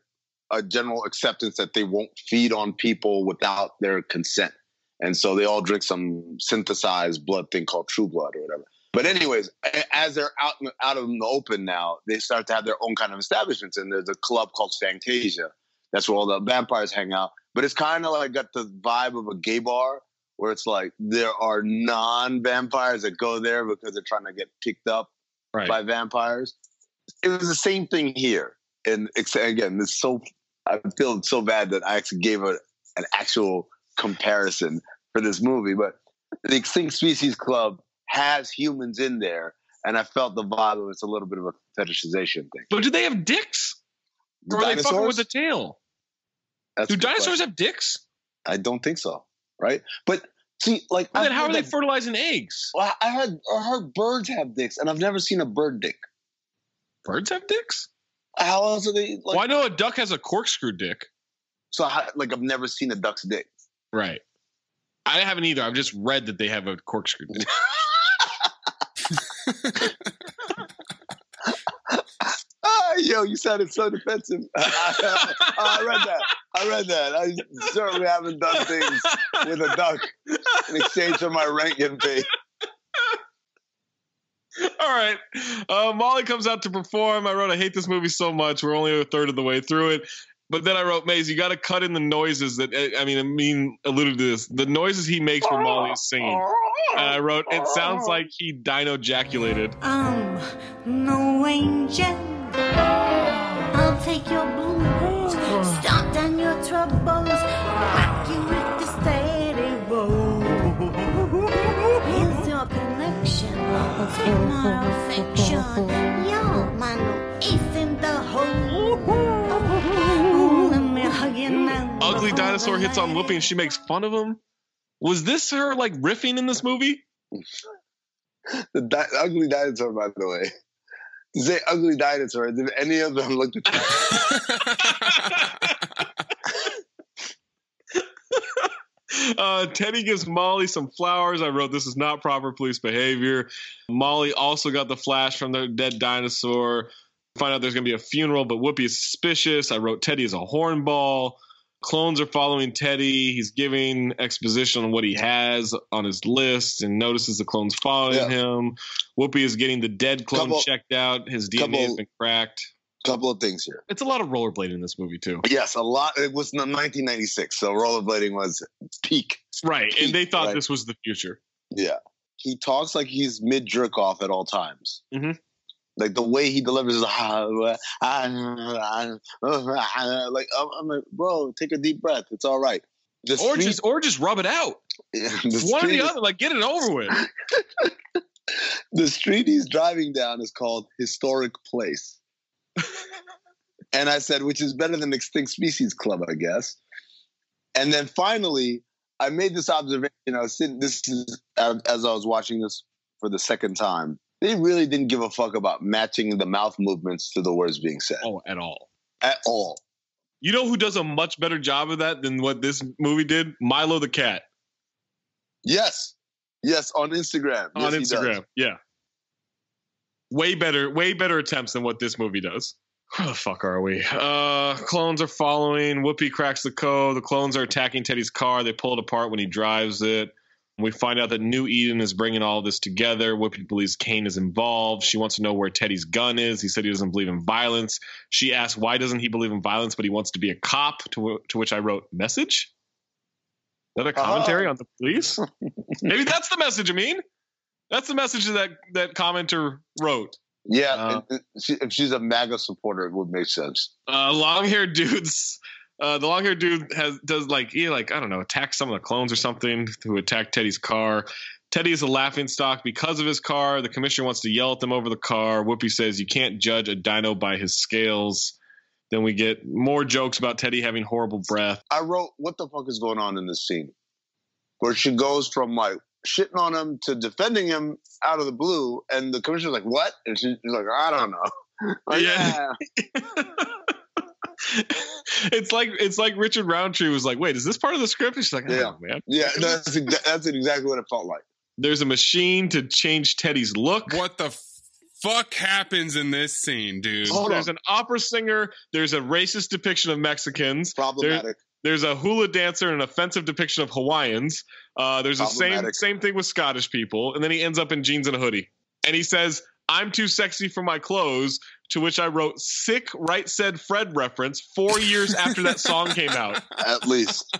a general acceptance that they won't feed on people without their consent. And so they all drink some synthesized blood thing called True Blood or whatever. But anyways, as they're out in, out in the open now, they start to have their own kind of establishments. And there's a club called Fantasia. That's where all the vampires hang out. But it's kind of like got the vibe of a gay bar where it's like there are non-vampires that go there because they're trying to get picked up Right. by vampires. It was the same thing here. And again, it's so I feel so bad that I actually gave a, an actual comparison for this movie. But the Extinct Species Club has humans in there, and I felt the vibe of it's a little bit of a fetishization thing. But do they have dicks? The or are they fucking with a tail? That's Do dinosaurs question. have dicks? I don't think so. Right? But see, like, then how are they that- fertilizing eggs? Well, I heard I heard birds have dicks, and I've never seen a bird dick. Birds have dicks? How else are they? Like, well, I know a duck has a corkscrew dick. So, how, like, I've never seen a duck's dick. Right. I haven't either. I've just read that they have a corkscrew. *laughs* Ah, yo, you sounded so defensive. I read that. I read that. I certainly haven't done things with a duck in exchange for my rent getting paid. All right. Uh, Molly comes out to perform. I wrote, I hate this movie so much. We're only a third of the way through it. But then I wrote, Mayes, you got to cut in the noises that, eh, I mean, I mean, alluded to this. The noises he makes when Molly is singing. And I wrote, it sounds like he dino ejaculated. I'm um, no angel. I'll take your blues, stop down your troubles, rock you with the steady. Here's your affection. In the hole. Ugly dinosaur hits on Whoopi and she makes fun of him. Was this her like riffing in this movie? The di- ugly dinosaur, by the way. To say ugly dinosaur, did any of them look attractive? *laughs* Uh, Teddy gives Molly some flowers. I wrote, This is not proper police behavior. Molly also got the flash from the dead dinosaur. Find out there's going to be a funeral, but Whoopi is suspicious. I wrote, Teddy is a hornball. Clones are following Teddy. He's giving exposition on what he has on his list and notices the clones following Yeah. him. Whoopi is getting the dead clone Couple- checked out. His DNA has couple- been cracked. Couple of things here. It's a lot of rollerblading in this movie, too. Yes, a lot. It was 1996, so rollerblading was peak. Right. And they thought Right. this was the future. Yeah. He talks like he's mid jerk off at all times. Mhm. Like the way he delivers is ah, ah, ah, ah, like I'm, I'm like, bro, take a deep breath. It's all right. The Or street- just or just rub it out. *laughs* One or the other. Like get it over with. *laughs* the street he's driving down is called Historic Place. *laughs* and I said, which is better than Extinct Species Club, I guess. And then finally, I made this observation. I was sitting, this is as I was watching this for the second time. They really didn't give a fuck about matching the mouth movements to the words being said Oh, at all. at all. You know who does a much better job of that than what this movie did? Milo the cat Yes, yes, on Instagram. on Yes. Instagram. Yeah. Way better, way better attempts than what this movie does. Where the fuck are we? Uh, clones are following. Whoopi cracks the code. The clones are attacking Teddy's car. They pull it apart when he drives it. We find out that New Eden is bringing all this together. Whoopi believes Kane is involved. She wants to know where Teddy's gun is. He said he doesn't believe in violence. She asks why doesn't he believe in violence, but he wants to be a cop. To, to which I wrote, message? Is that a commentary on the police? *laughs* Maybe that's the message. I mean, that's the message that that commenter wrote. Yeah, Uh, if she's a MAGA supporter, it would make sense. Uh, long haired dudes. Uh, the long haired dude has does like he like I don't know attack some of the clones or something who attacked Teddy's car. Teddy is a laughing stock because of his car. The commissioner wants to yell at them over the car. Whoopi says you can't judge a dino by his scales. Then we get more jokes about Teddy having horrible breath. I wrote, "What the fuck is going on in this scene?" Where she goes from like shitting on him to defending him out of the blue, and the commissioner's like, "What?" And she's like, "I don't know." *laughs* Like, Yeah. yeah. *laughs* *laughs* it's like it's like Richard Roundtree was like, "Wait, is this part of the script?" And she's like, "Oh Yeah. man." yeah, *laughs* that's exa- that's exactly what it felt like. There's a machine to change Teddy's look. What the fuck happens in this scene, dude? Hold there's on. an opera singer. There's a racist depiction of Mexicans. Problematic. There's a hula dancer and an offensive depiction of Hawaiians. Uh, there's the same same thing with Scottish people, and then he ends up in jeans and a hoodie, and he says, "I'm too sexy for my clothes." To which I wrote, "Sick right said Fred reference." Four years after that song came out. *laughs* At least.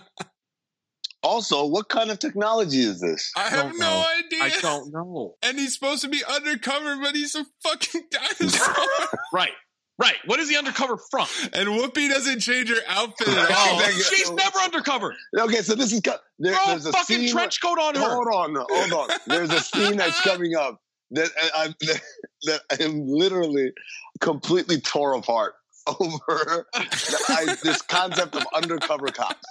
Also, what kind of technology is this? I have no know. idea. I don't know. And he's supposed to be undercover, but he's a fucking *laughs* dinosaur. *laughs* Right, right. What is he undercover from? and Whoopi doesn't change her outfit at Oh, all. thank. She's never undercover. Okay, so this is co- there, Throw there's a fucking scene. trench coat on her. Hold on, hold on. There's a scene that's coming up that I, I *laughs* that, that I am literally completely tore apart *laughs* over the, I, this concept of undercover cops.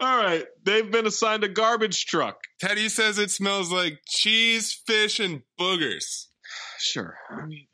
All right, they've been assigned a garbage truck. Teddy says it smells like cheese, fish, and boogers. Sure. I mean,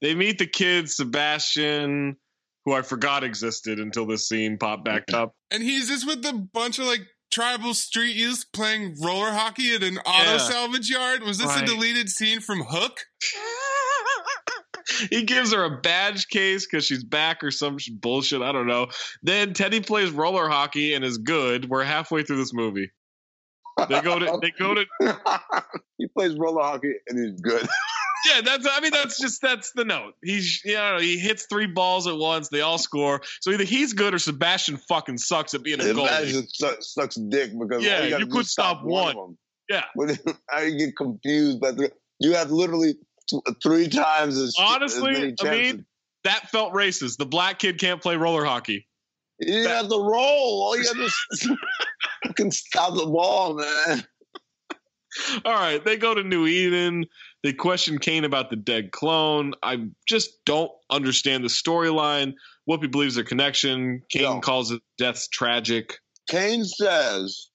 they meet the kid Sebastian, who I forgot existed until this scene popped back up. And he's just with a bunch of like tribal street youth playing roller hockey at an auto Yeah. salvage yard. Was this Right. a deleted scene from Hook? *laughs* he gives her a badge case because she's back or some bullshit. I don't know. Then Teddy plays roller hockey and is good. We're halfway through this movie. They go to they go to *laughs* he plays roller hockey and he's good. *laughs* yeah. That's I mean that's just that's the note. He's you know he hits three balls at once. They all score. So either he's good or Sebastian fucking sucks at being a goalie. Imagine su- sucks dick because Yeah, you, you could stop, stop one. one. of them. Yeah. *laughs* But how get confused by the you have literally t- three times as as Honestly, many I mean that felt racist. The black kid can't play roller hockey. you didn't have to roll. All you had to fucking stop the ball, man. *laughs* All right, they go to New Eden. They question Kane about the dead clone. I just don't understand the storyline. Whoopi believes their connection. Kane Yo. calls it death's tragic. Kane says,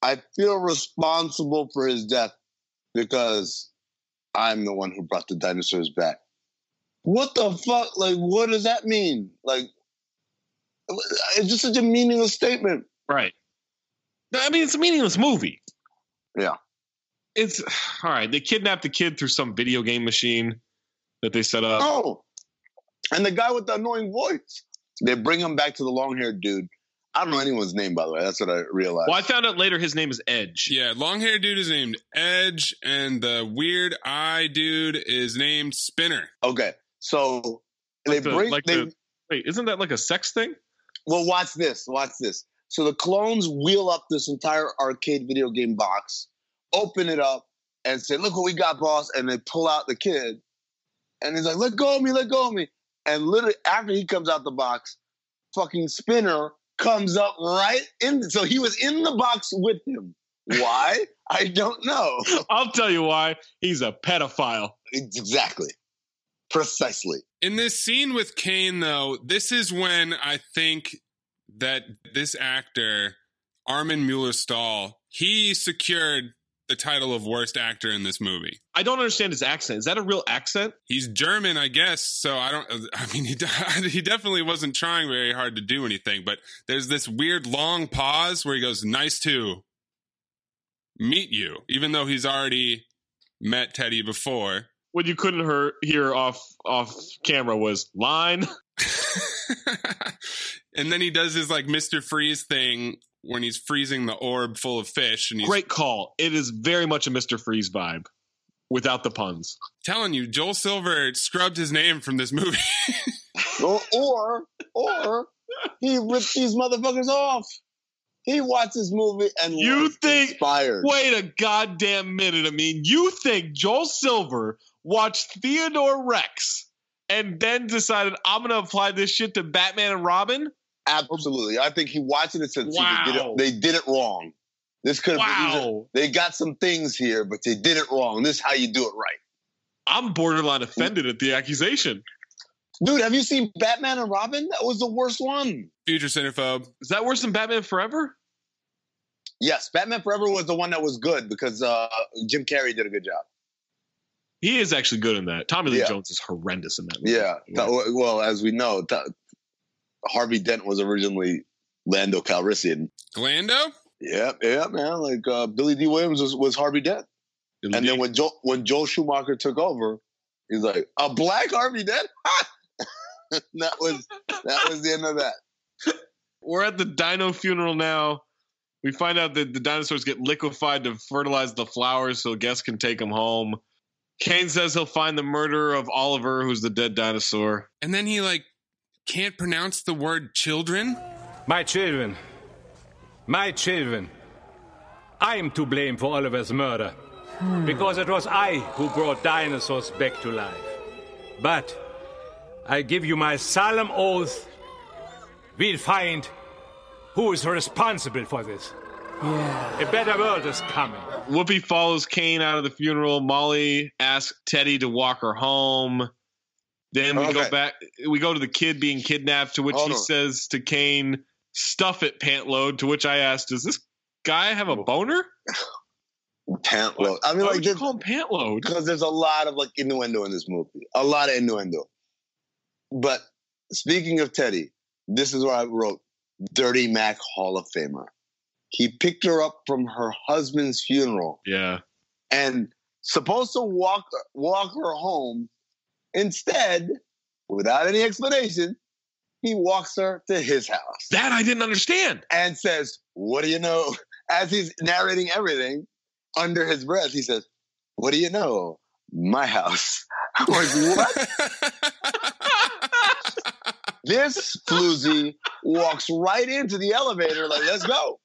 "I feel responsible for his death because I'm the one who brought the dinosaurs back." What the fuck? Like, what does that mean? Like, it's just such a meaningless statement. Right. I mean, it's a meaningless movie. Yeah. It's *sighs* all right. They kidnapped the kid through some video game machine that they set up. Oh, and the guy with the annoying voice. They bring him back to the long haired dude. I don't know anyone's name, by the way. That's what I realized. Well, I found out later his name is Edge. Yeah, long haired dude is named Edge, and the weird eye dude is named Spinner. Okay, so they the- bring. like they, the- wait, isn't that like a sex thing? well, watch this. Watch this. So the clones wheel up this entire arcade video game box, open it up, and say, "Look what we got, boss!" And they pull out the kid, and he's like, "Let go of me! Let go of me!" And literally, after he comes out the box, fucking Spinner comes up right in. So he was in the box with him. Why? I don't know. *laughs* I'll tell you why. He's a pedophile. Exactly. Precisely. In this scene with Kane, though, this is when I think that this actor, Armin Mueller Stahl, he secured the title of worst actor in this movie. I don't understand his accent. Is that a real accent? He's German, I guess. So I don't. *laughs* I mean, he *laughs* he definitely wasn't trying very hard to do anything. But there's this weird long pause where he goes, "Nice to meet you," even though he's already met Teddy before. What you couldn't hear, hear off off camera was line. *laughs* and then he does his like Mr. Freeze thing when he's freezing the orb full of fish, and he's Great call. It is very much a Mr. Freeze vibe, without the puns. telling you, Joel Silver scrubbed his name from this movie. *laughs* Or, or, or he ripped these motherfuckers off. He watched this movie and You was think- inspired. Wait a goddamn minute. I mean, you think Joel Silver watched Theodore Rex and then decided I'm going to apply this shit to Batman and Robin? Absolutely. I think he watched it and said, "See, they, did it, they did it wrong. This could have been, Wow. they got some things here, but they did it wrong. This is how you do it right. I'm borderline offended at the accusation. Dude, have you seen Batman and Robin? That was the worst one. Future cinephobe. Is that worse than Batman Forever? Yes, Batman Forever was the one that was good because uh, Jim Carrey did a good job. He is actually good in that. Tommy Lee Yeah. Jones is horrendous in that movie. Yeah. Th- Well, as we know, th- Harvey Dent was originally Lando Calrissian. Glando? Yeah, yeah, man. Like uh, Billy Dee Williams was, was Harvey Dent, Billy and D. then when Joel when Joel Schumacher took over, he's like a black Harvey Dent. *laughs* that was that was the end of that. We're at the dino funeral now. We find out that the dinosaurs get liquefied to fertilize the flowers so guests can take them home. Kane says he'll find the murderer of Oliver, who's the dead dinosaur. And then he like can't pronounce the word children. My children. My children. I am to blame for Oliver's murder. Hmm. Because it was I who brought dinosaurs back to life. But I give you my solemn oath we'll find who is responsible for this. Yeah. A better world is coming. Whoopi follows Kane out of the funeral. Molly asks Teddy to walk her home. Then we go back. We go to the kid being kidnapped, to which Hold he on. says to Kane, "Stuff it, pant load." To which I asked, "Does this guy have a boner?" *laughs* Pant load. I mean, Why like would you call him pant load? because there's a lot of like innuendo in this movie. A lot of innuendo. But speaking of Teddy, this is where I wrote Dirty Mac Hall of Famer. He picked her up from her husband's funeral Yeah. and supposed to walk walk her home Instead, without any explanation, he walks her to his house That I didn't understand. and says, What do you know? *laughs* As he's narrating everything, under his breath, he says, What do you know? My house. *laughs* Like, What? *laughs* this floozy walks right into the elevator, like, let's go.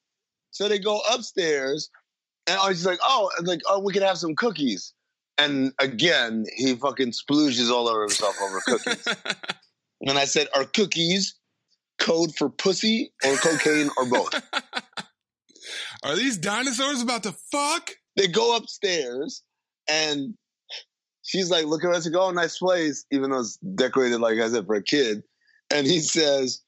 So they go upstairs, and I was like, oh, like, oh, we can have some cookies. And again, he fucking splooges all over himself over cookies. *laughs* and I said, are cookies code for pussy or cocaine or both? *laughs* Are these dinosaurs about to fuck? they go upstairs, and she's like, Look at us, go, oh, nice place, even though it's decorated, like I said, for a kid. And he says,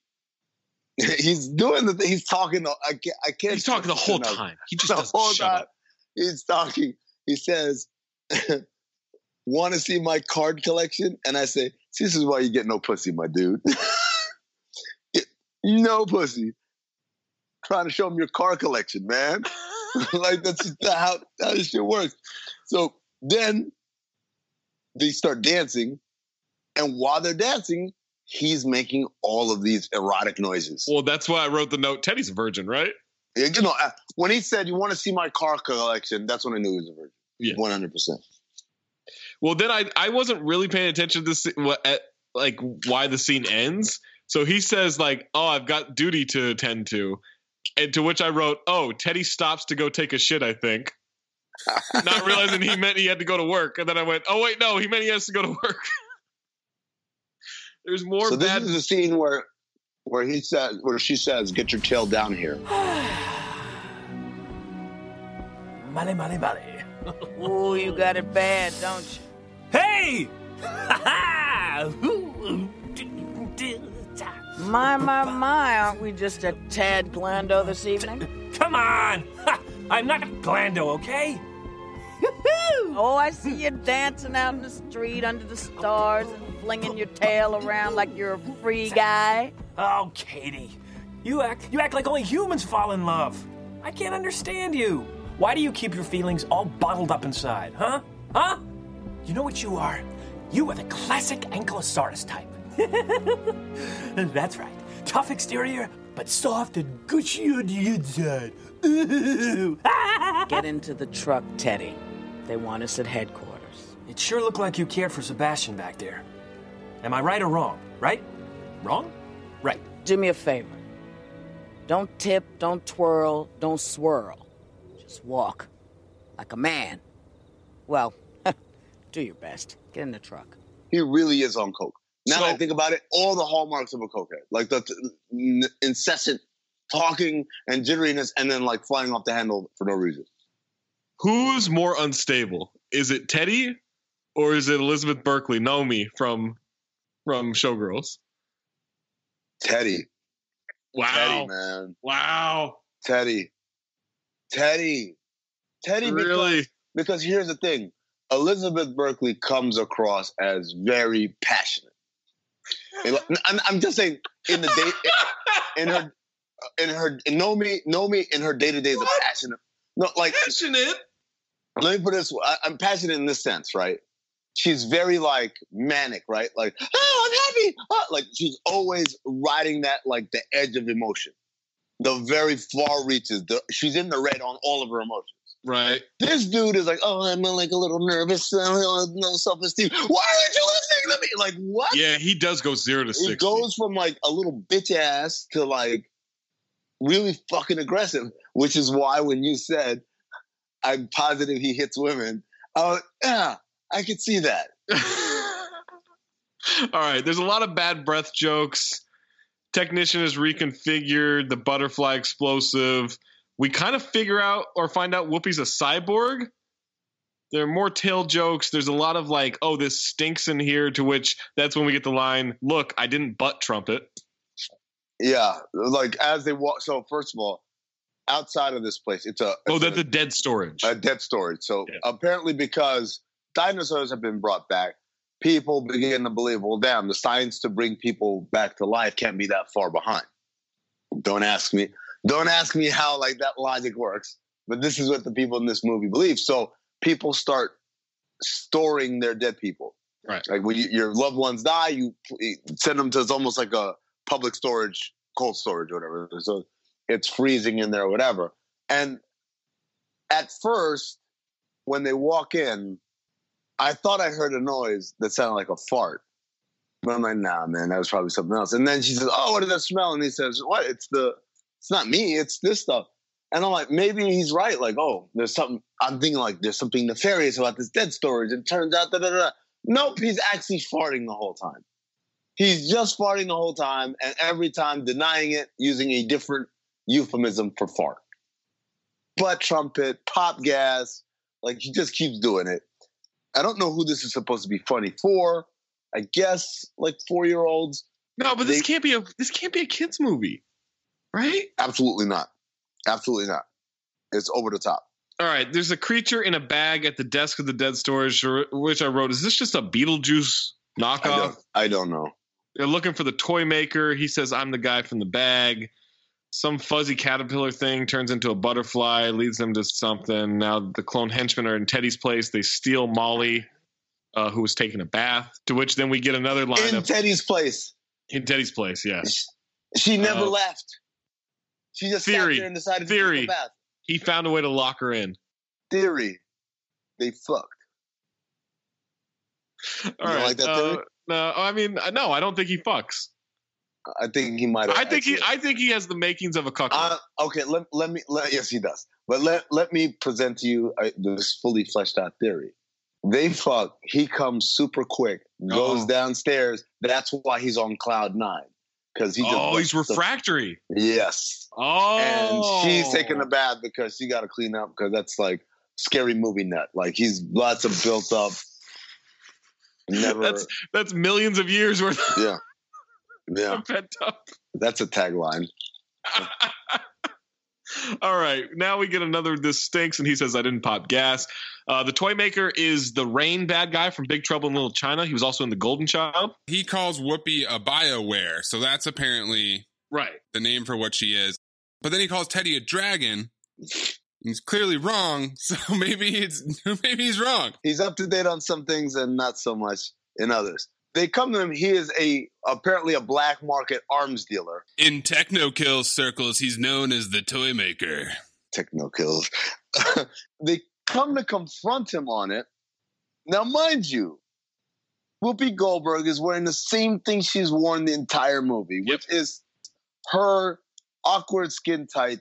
*laughs* he's doing the thing, he's talking, the, I can't, I can't. He's talking the whole enough. time. He just the doesn't whole shut time up. he's talking. He says, *laughs* "Want to see my card collection?" And I say, "See, "This is why you get no pussy, my dude. *laughs* no pussy. Trying to show him your car collection, man. *laughs* like that's just how how this shit works." So then they start dancing, and while they're dancing, he's making all of these erotic noises. Well, that's why I wrote the note. Teddy's a virgin, right? Yeah, You know, uh, when he said, "You want to see my car collection?" That's when I knew he was a virgin. Yeah. one hundred percent. Well, then I I wasn't really paying attention to this, what, at, like why the scene ends. So he says like, "Oh, I've got duty to attend to," and to which I wrote, "Oh, Teddy stops to go take a shit." I think, *laughs* not realizing he meant he had to go to work, and then I went, "Oh wait, no, he meant he has to go to work." *laughs* There's more So this is the scene where where he says where she says, "Get your tail down here." Male, male, male. *laughs* Ooh, you got it bad, don't you? Hey! *laughs* My, my, my, aren't we just a tad glando this evening? Come on! *laughs* I'm not a Glando, okay? oh, I see you dancing out in the street under the stars and flinging your tail around like you're a free guy. Oh, Katie, you act you act like only humans fall in love. I can't understand you. Why do you keep your feelings all bottled up inside, huh? Huh? You know what you are? You are the classic Ankylosaurus type. *laughs* That's right. Tough exterior, but soft and gushy on the inside. Ooh. Get *laughs* into the truck, Teddy. They want us at headquarters. It sure looked like you cared for Sebastian back there. Am I right or wrong? Right? Wrong? Right. Do me a favor. Don't tip, don't twirl, don't swirl. Just walk. Like a man. Well, *laughs* do your best. Get in the truck. He really is on coke. Now So- that I think about it, all the hallmarks of a cokehead, like the t- n- incessant talking and jitteriness, and then like flying off the handle for no reason. Who's more unstable? Is it Teddy or is it Elizabeth Berkley, Naomi from from Showgirls? Teddy, Wow. Teddy, man, Wow. Teddy, Teddy, Teddy. Because, Really? because here's the thing: Elizabeth Berkley comes across as very passionate. I'm, I'm just saying, in the day, *laughs* in her, in her, in Nomi, Nomi, in her day to day is a passionate. No, like Passionate. let me put it this way. I, I'm passionate in this sense, right? She's very like manic, right? Like, oh, I'm happy. Oh, like she's always riding that like the edge of emotion. The very far reaches. The, she's in the red on all of her emotions. Right. This dude is like, oh, I'm like a little nervous, *laughs* uh, no self esteem. Why aren't you listening to me? Like, what? Yeah, he does go zero to It sixty. goes from like a little bitch ass to like really fucking aggressive, which is why when you said, I'm positive he hits women, I was, yeah, I could see that. *laughs* All right. There's a lot of bad breath jokes. Technician is reconfigured. The butterfly explosive. We kind of figure out or find out Whoopi's a cyborg. There are more tail jokes. There's a lot of like, oh, this stinks in here. To which that's when we get the line, "Look, I didn't butt trumpet." Yeah, like as they walk. So first of all, outside of this place, it's a Oh, it's that's a, the dead storage. a dead storage. So Yeah. apparently, because dinosaurs have been brought back, people begin to believe, well, damn, the science to bring people back to life can't be that far behind. Don't ask me. Don't ask me how like that logic works. But this is what the people in this movie believe. So people start storing their dead people. Right. Like when you, your loved ones die, you send them to it's almost like a public storage, cold storage, or whatever. So it's freezing in there, or whatever. And at first, when they walk in, I thought I heard a noise that sounded like a fart. But I'm like, nah, man, that was probably something else. And then she says, "Oh, what that smell?" And he says, "What? It's the, it's not me. It's this stuff." And I'm like, maybe he's right. Like, oh, there's something. I'm thinking like there's something nefarious about this dead storage. And turns out, da. Nope, he's actually farting the whole time. He's just farting the whole time, and every time denying it using a different euphemism for fart. Butt trumpet, pop gas, like he just keeps doing it. I don't know who this is supposed to be funny for. I guess like four year olds. No, but this can't be a this can't be a kids movie, right? Absolutely not. Absolutely not. It's over the top. All right, there's a creature in a bag at the desk of the dead storage, which I wrote. Is this just a Beetlejuice I knockoff? don't, I don't know. They're looking for the toy maker. He says, I'm the guy from the bag. Some fuzzy caterpillar thing turns into a butterfly, leads them to something. Now the clone henchmen are in Teddy's place. They steal Molly, uh, who was taking a bath, to which then we get another line In Teddy's place. in Teddy's place, yes. She never Uh, left. She just theory, sat there and decided theory. to take a bath. He found a way to lock her in. Theory. They fucked. All right. like that uh, theory? no, I mean, uh, no, I don't think he fucks. I think he might. I think he, I think he has the makings of a cuckold. Uh, okay, let, let me. Let, yes, he does. But let let me present to you uh, this fully fleshed out theory. They fuck. He comes super quick, goes Oh. downstairs. That's why he's on cloud nine because he. Just oh, he's lets the- refractory. Yes. Oh, And she's taking a bath because she got to clean up because that's like scary movie nut. Like he's lots of built up. *laughs* Never. That's that's millions of years worth yeah. Yeah. of *laughs* pent up. That's a tagline. *laughs* All right, now we get another. This stinks, and he says I didn't pop gas. Uh, the toy maker is the rain bad guy from Big Trouble in Little China. He was also in The Golden Child. He calls Whoopi a Bioware, so that's apparently right the name for what she is. But then he calls Teddy a dragon. He's clearly wrong, *laughs* so maybe it's maybe he's wrong. He's up to date on some things and not so much in others. They come to him. He is a apparently a black market arms dealer. In Techno Kills circles, he's known as the toy maker. Techno kills. *laughs* they come to confront him on it. Now, mind you, Whoopi Goldberg is wearing the same thing she's worn the entire movie, which is her awkward skin tight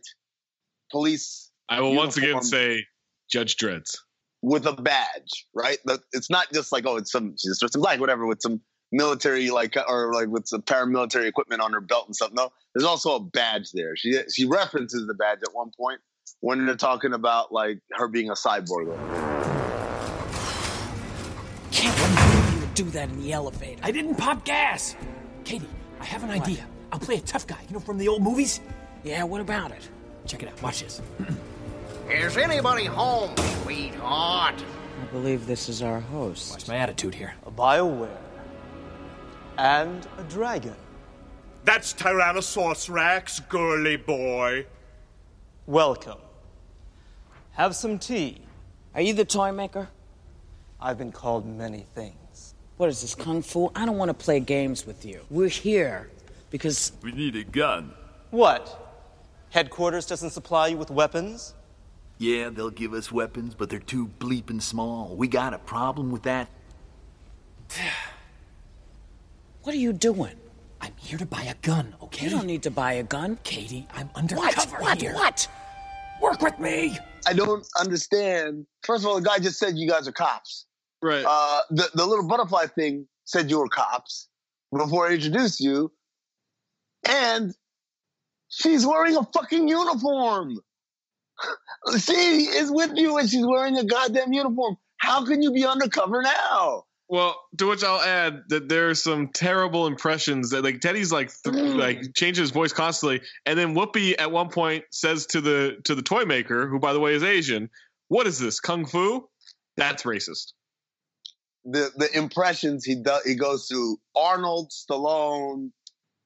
police. I will once again say Judge Dredds. With a badge, right? It's not just like oh, it's some she's dressed in black, whatever, with some military like uh, or like with some paramilitary equipment on her belt and stuff. No, there's also a badge there. She she references the badge at one point when they're talking about like her being a cyborg. Can't believe you would do that in the elevator. I didn't pop gas. Katie, I have an idea. I'll play a tough guy. You know from the old movies? Yeah, what about it? Check it out. Watch this. *clears throat* Is anybody home, sweetheart? I believe this is our host. What's my attitude here? A Bioware. And a dragon. That's Tyrannosaurus Rex, girly boy. Welcome. Have some tea. Are you the toy maker? I've been called many things. What is this, Kung Fu? I don't want to play games with you. We're here because. We need a gun. What? Headquarters doesn't supply you with weapons? Yeah, they'll give us weapons, but they're too bleeping small. We got a problem with that. *sighs* What are you doing? I'm here to buy a gun, okay? You don't need to buy a gun. Katie, I'm What? undercover What? here. What? Work with me. I don't understand. First of all, the guy just said you guys are cops. Right. Uh, the the little butterfly thing said you were cops before I introduced you, and she's wearing a fucking uniform. She is with you and she's wearing a goddamn uniform. How can you be undercover now? Well, to which I'll add that there are some terrible impressions that like Teddy's like th- mm. like changing his voice constantly, and then Whoopi at one point says to the to the toy maker, who by the way is Asian, "What is this kung fu? That's racist." the the impressions he does he goes to Arnold, Stallone,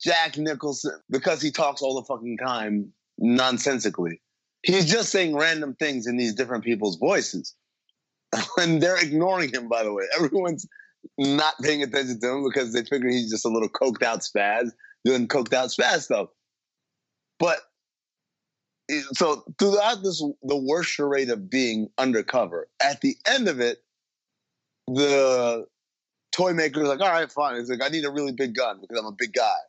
Jack Nicholson because he talks all the fucking time nonsensically. He's just saying random things in these different people's voices. *laughs* And they're ignoring him, by the way. Everyone's not paying attention to him because they figure he's just a little coked out spaz doing coked out spaz stuff. But eh, so throughout this, the worst charade of being undercover, at the end of it, the toy maker's like, all right, fine. He's like, I need a really big gun because I'm a big guy.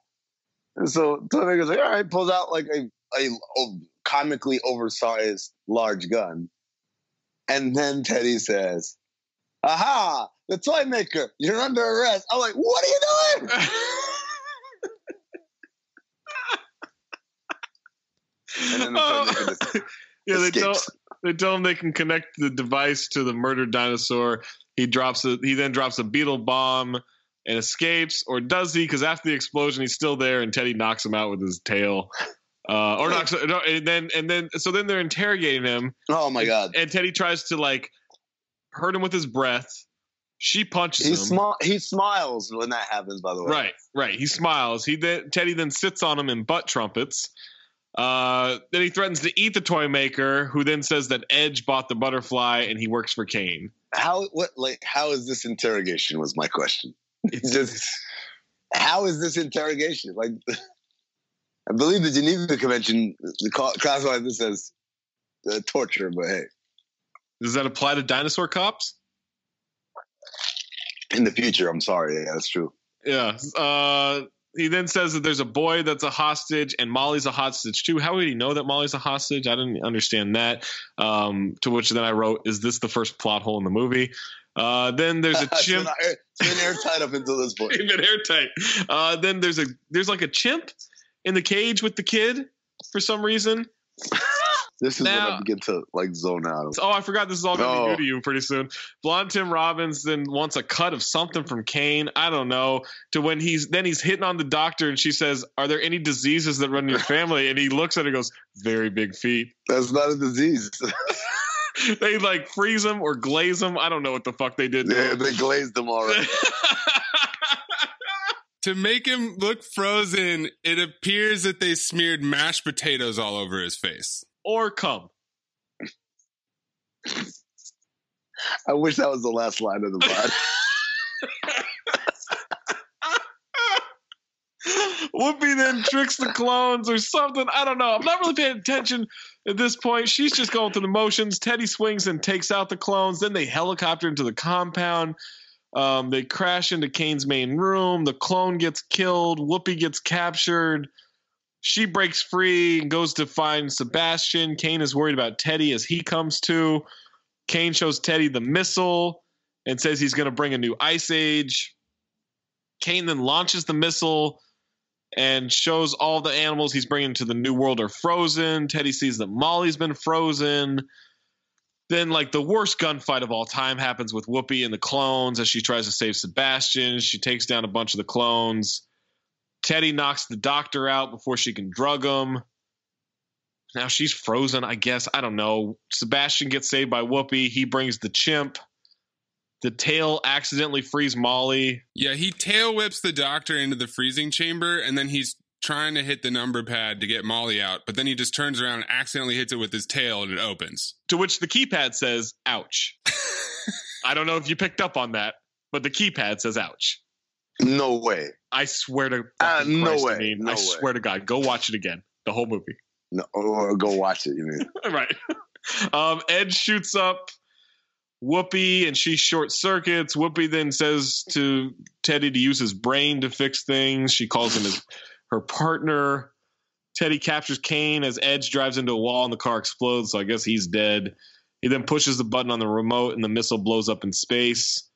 And so toy maker's like, all right, pulls out like a, a, a comically oversized large gun. And then Teddy says, aha, the toy maker, you're under arrest. I'm like, what are you doing? and then the oh. toy maker just *laughs* yeah, they tell they tell him they can connect the device to the murdered dinosaur. He drops a he then drops a beetle bomb and escapes, or does he? Because after the explosion, he's still there, and Teddy knocks him out with his tail. Uh, or not, no, and then and then so then they're interrogating him. Oh my god! And Teddy tries to like hurt him with his breath. She punches He, him. smi- he smiles when that happens, by the way. Right, right. He smiles. He then Teddy then sits on him and butt trumpets. Uh, then he threatens to eat the toy maker, who then says that Edge bought the butterfly and he works for Kane. How what like how is this interrogation was my question. It's just how is this interrogation? Like *laughs* I believe the Geneva Convention classifies this as uh, torture, but hey, Does that apply to dinosaur cops? in the future, I'm sorry. Yeah, that's true. Yeah. Uh, he then says that there's a boy that's a hostage and Molly's a hostage too. How would he know that Molly's a hostage? I didn't understand that. Um, to which then I wrote, "Is this the first plot hole in the movie?" Uh, then there's a *laughs* It's chimp. it's been airtight up until this point. *laughs* been airtight. Uh, then there's a there's like a chimp in the cage with the kid for some reason. *laughs* This is Now- when I begin to like zone out. Oh, I forgot this is all going to No. be new to you pretty soon. Blonde Tim Robbins then wants a cut of something from Kane. I don't know. To when he's then he's hitting on the doctor and she says, "Are there any diseases that run in your *laughs* family?" And he looks at her and goes, "Very big feet." That's not a disease. *laughs* they like freeze him or glaze him. I don't know what the fuck they did. Yeah, they glazed them already. To make him look frozen, it appears that they smeared mashed potatoes all over his face. or cum. I wish that was the last line of the pod. *laughs* Whoopi then tricks the clones or something. I don't know. I'm not really paying attention at this point. She's just going through the motions. Teddy swings and takes out the clones. Then they helicopter into the compound. Um, they crash into Kane's main room. The clone gets killed. Whoopi gets captured. She breaks free and goes to find Sebastian. Kane is worried about Teddy as he comes to. Kane shows Teddy the missile and says he's going to bring a new ice age. Kane then launches the missile and shows all the animals he's bringing to the new world are frozen. Teddy sees that Molly's been frozen. Then, like the worst gunfight of all time happens with Whoopi and the clones as she tries to save Sebastian. She takes down a bunch of the clones. Teddy knocks the doctor out before she can drug him. Now she's frozen, I guess. I don't know. Sebastian gets saved by Whoopi. He brings the chimp. The tail accidentally frees Molly. Yeah, he tail whips the doctor into the freezing chamber, and then he's trying to hit the number pad to get Molly out, but then he just turns around and accidentally hits it with his tail, and it opens. To which the keypad says, ouch. *laughs* I don't know if you picked up on that, but the keypad says, ouch. No way. I swear to Uh, fucking no Christ, way. I, mean, No I way. swear to God, go watch it again. The whole movie. No, or go watch it. You mean? *laughs* right. Um, Ed shoots up Whoopi and she short circuits. Whoopi then says to Teddy to use his brain to fix things. She calls him his her partner. Teddy captures Kane as Edge drives into a wall and the car explodes, so I guess he's dead. He then pushes the button on the remote and the missile blows up in space.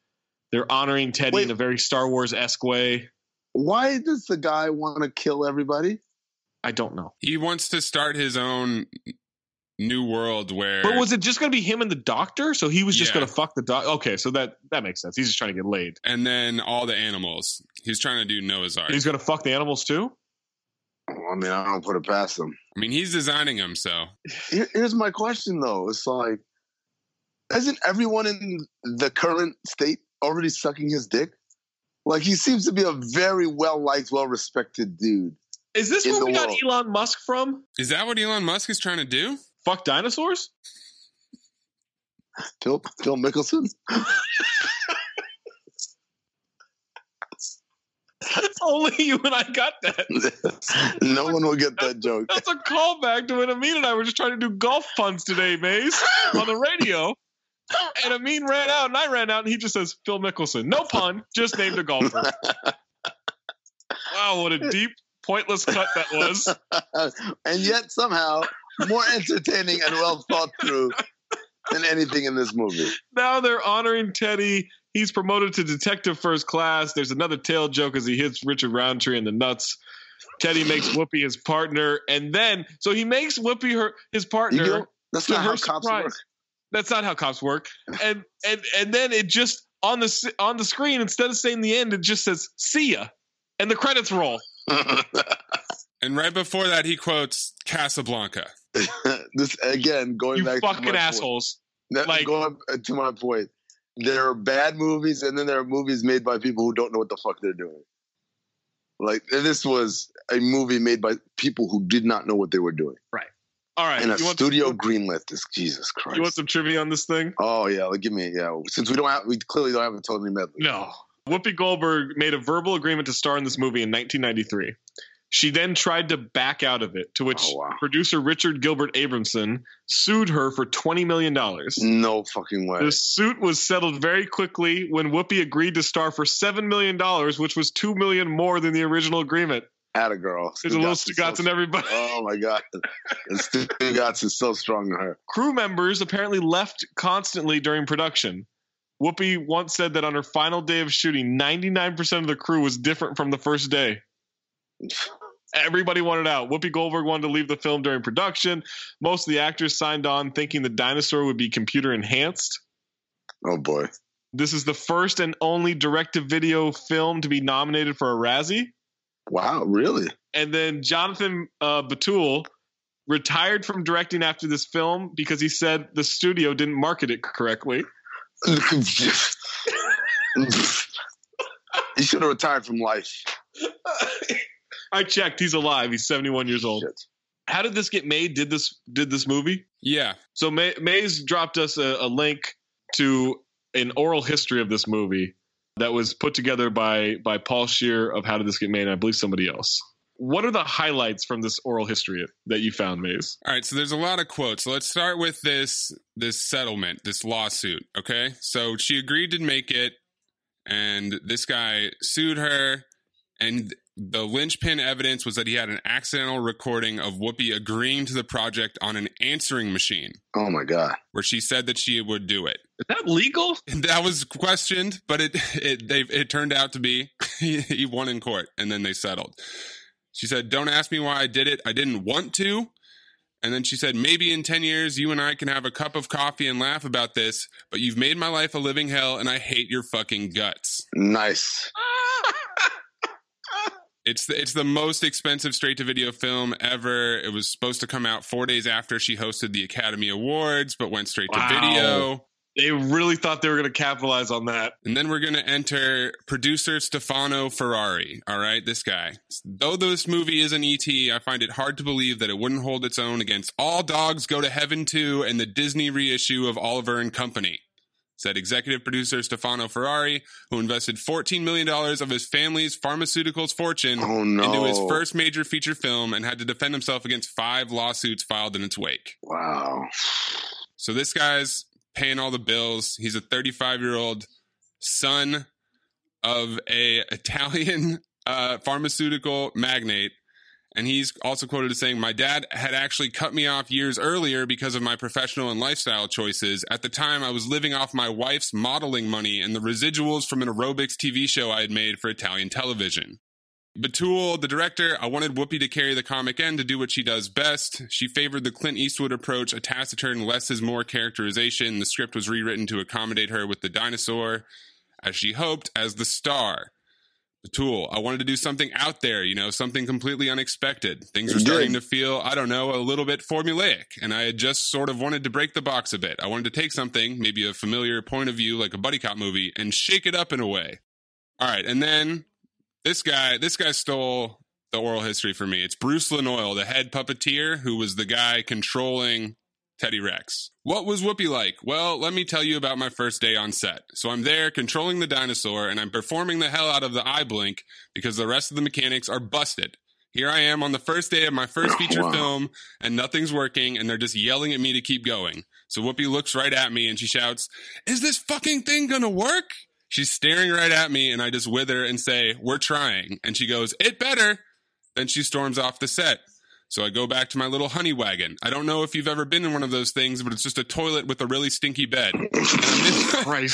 They're honoring Teddy in a very Star Wars esque way. Why does the guy want to kill everybody? I don't know. He wants to start his own new world where. But was it just going to be him and the doctor? So he was just Yeah. going to fuck the doctor. Okay, so that that makes sense. He's just trying to get laid. and then all the animals. He's trying to do Noah's Ark. He's going to fuck the animals too. I mean, I don't put it past him. I mean, he's designing them, so. Here's my question, though. It's like, isn't everyone in the current state already sucking his dick? Like, he seems to be a very well liked, well respected dude. Is this in where the we got. Elon Musk from? Is that what Elon Musk is trying to do? Fuck dinosaurs? Phil, Phil Mickelson? *laughs* It's only you and I got that. *laughs* no one will get that joke. That's a callback to when Amin and I were just trying to do golf puns today, Mayes, on the radio. And Amin ran out, and I ran out, and he just says Phil Mickelson. No pun, just named a golfer. Wow, what a deep, pointless cut that was. *laughs* and yet somehow more entertaining and well thought through than anything in this movie. Now they're honoring Teddy. He's promoted to detective first class. There's another tail joke as he hits Richard Roundtree in the nuts. Teddy makes Whoopi his partner, and then so he makes Whoopi her his partner. You know, that's not her how cops work. That's not how cops work. And and and then it just on the on the screen instead of saying the end, it just says "see ya," and the credits roll. *laughs* *laughs* And right before that, he quotes Casablanca. *laughs* this again going You back to fucking my assholes. Point. That- going uh, to my point. There are bad movies, and then there are movies made by people who don't know what the fuck they're doing. Like this was a movie made by people who did not know what they were doing. Right. All right. And a studio greenlit this. Jesus Christ. You want some trivia on this thing? Oh yeah, like give me yeah. Since we don't have, we clearly don't have a Tony Medley. No. Whoopi Goldberg made a verbal agreement to star in this movie in 1993. She then tried to back out of it, to which Oh, producer Richard Gilbert Abramson sued her for $20 million. No fucking way. The suit was settled very quickly when Whoopi agreed to star for $7 million, which was 2 million more than the original agreement. At a girl. There's a little Stugotz in everybody. Oh my god. And Stugotz is so strong to her. Crew members apparently left constantly during production. Whoopi once said that on her final day of shooting, 99% of the crew was different from the first day. Everybody wanted out. Whoopi Goldberg wanted to leave the film during production. Most of the actors signed on thinking the dinosaur would be computer enhanced. Oh boy. This is the first and only direct to video film to be nominated for a Razzie. Wow, really? And then Jonathan uh, Betuel retired from directing after this film because he said the studio didn't market it correctly. *laughs* he should have retired from life. *laughs* I checked. He's alive. He's 71 years old. How did this get made? Did this did this movie? Yeah. So May, Mayes dropped us a, a link to an oral history of this movie that was put together by by Paul Scheer of How Did This Get Made, and I believe somebody else. What are the highlights from this oral history that you found, Mayes? All right, so there's a lot of quotes. So let's start with this this settlement, this lawsuit. Okay, so she agreed to make it, and this guy sued her, and the linchpin evidence was that he had an accidental recording of Whoopi agreeing to the project on an answering machine, Oh my god. where she said that she would do it. Is that legal? *laughs* That was questioned, but it it they it turned out to be *laughs* he, he won in court, and then they settled. She said, "Don't ask me why I did it. I didn't want to." And then she said, "Maybe in ten years, you and I can have a cup of coffee and laugh about this. But you've made my life a living hell, and I hate your fucking guts." Nice. Ah. It's the, it's the most expensive straight to video film ever. It was supposed to come out four days after she hosted the Academy Awards, but went straight Wow. to video. They really thought they were going to capitalize on that. And then we're going to enter producer Stefano Ferrari. All right, this guy. Though this movie is an ET, I find it hard to believe that it wouldn't hold its own against All Dogs Go to Heaven 2 and the Disney reissue of Oliver and Company. Said executive producer Stefano Ferrari, who invested $14 million of his family's pharmaceuticals fortune Oh, no. into his first major feature film and had to defend himself against five lawsuits filed in its wake. Wow. So this guy's paying all the bills. He's a 35 year old son of a Italian uh, pharmaceutical magnate. And he's also quoted as saying, My dad had actually cut me off years earlier because of my professional and lifestyle choices. At the time, I was living off my wife's modeling money and the residuals from an aerobics TV show I had made for Italian television. Betuel, the director, I wanted Whoopi to carry the comic end to do what she does best. She favored the Clint Eastwood approach, a taciturn, less is more characterization. The script was rewritten to accommodate her with the dinosaur, as she hoped, as the star. Betuel, I wanted to do something out there, you know, something completely unexpected. Things were starting to feel, I don't know, a little bit formulaic, and I had just sort of wanted to break the box a bit. I wanted to take something, maybe a familiar point of view like a buddy cop movie, and shake it up in a way. All right, and then this guy, this guy stole the oral history for me. It's Bruce Lanoil, the head puppeteer, who was the guy controlling Teddy Rex. What was Whoopi like? Well, let me tell you about my first day on set. So I'm there controlling the dinosaur and I'm performing the hell out of the eye blink because the rest of the mechanics are busted. Here I am on the first day of my first oh, feature Wow. film and nothing's working and they're just yelling at me to keep going. So Whoopi looks right at me and she shouts, Is this fucking thing gonna work? She's staring right at me and I just wither and say, We're trying. And she goes, It better. Then she storms off the set. So I go back to my little honey wagon. I don't know if you've ever been in one of those things, but it's just a toilet with a really stinky bed. And I'm in,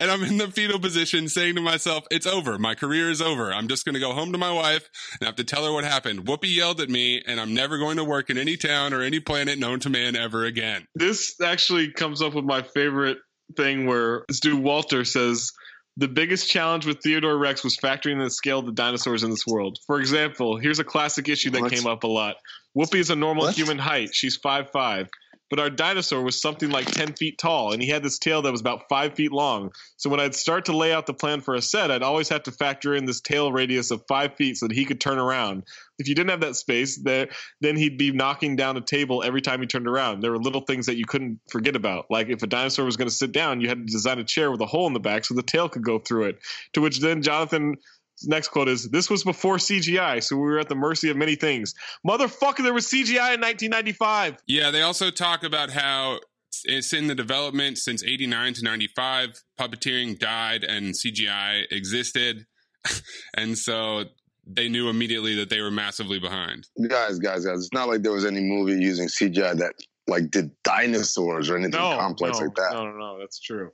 and I'm in the fetal position saying to myself, it's over. My career is over. I'm just going to go home to my wife and have to tell her what happened. Whoopi yelled at me and I'm never going to work in any town or any planet known to man ever again. This actually comes up with my favorite thing where dude Walter says the biggest challenge with Theodore Rex was factoring the scale of the dinosaurs in this world. For example, here's a classic issue that came up a lot. Whoopi is a normal What? human height. She's five five. But our dinosaur was something like 10 feet tall, and he had this tail that was about five feet long. So when I'd start to lay out the plan for a set, I'd always have to factor in this tail radius of five feet so that he could turn around. If you didn't have that space, there then he'd be knocking down a table every time he turned around. There were little things that you couldn't forget about. Like if a dinosaur was going to sit down, you had to design a chair with a hole in the back so the tail could go through it. To which then Jonathan's next quote is, This was before CGI, so we were at the mercy of many things. Motherfucker, there was CGI in 1995. Yeah, they also talk about how it's in the development since 89 to 95. Puppeteering died and CGI existed. *laughs* and so they knew immediately that they were massively behind. Guys, guys, guys. It's not like there was any movie using CGI that like did dinosaurs or anything No, complex no, like that. No, no, no, that's true.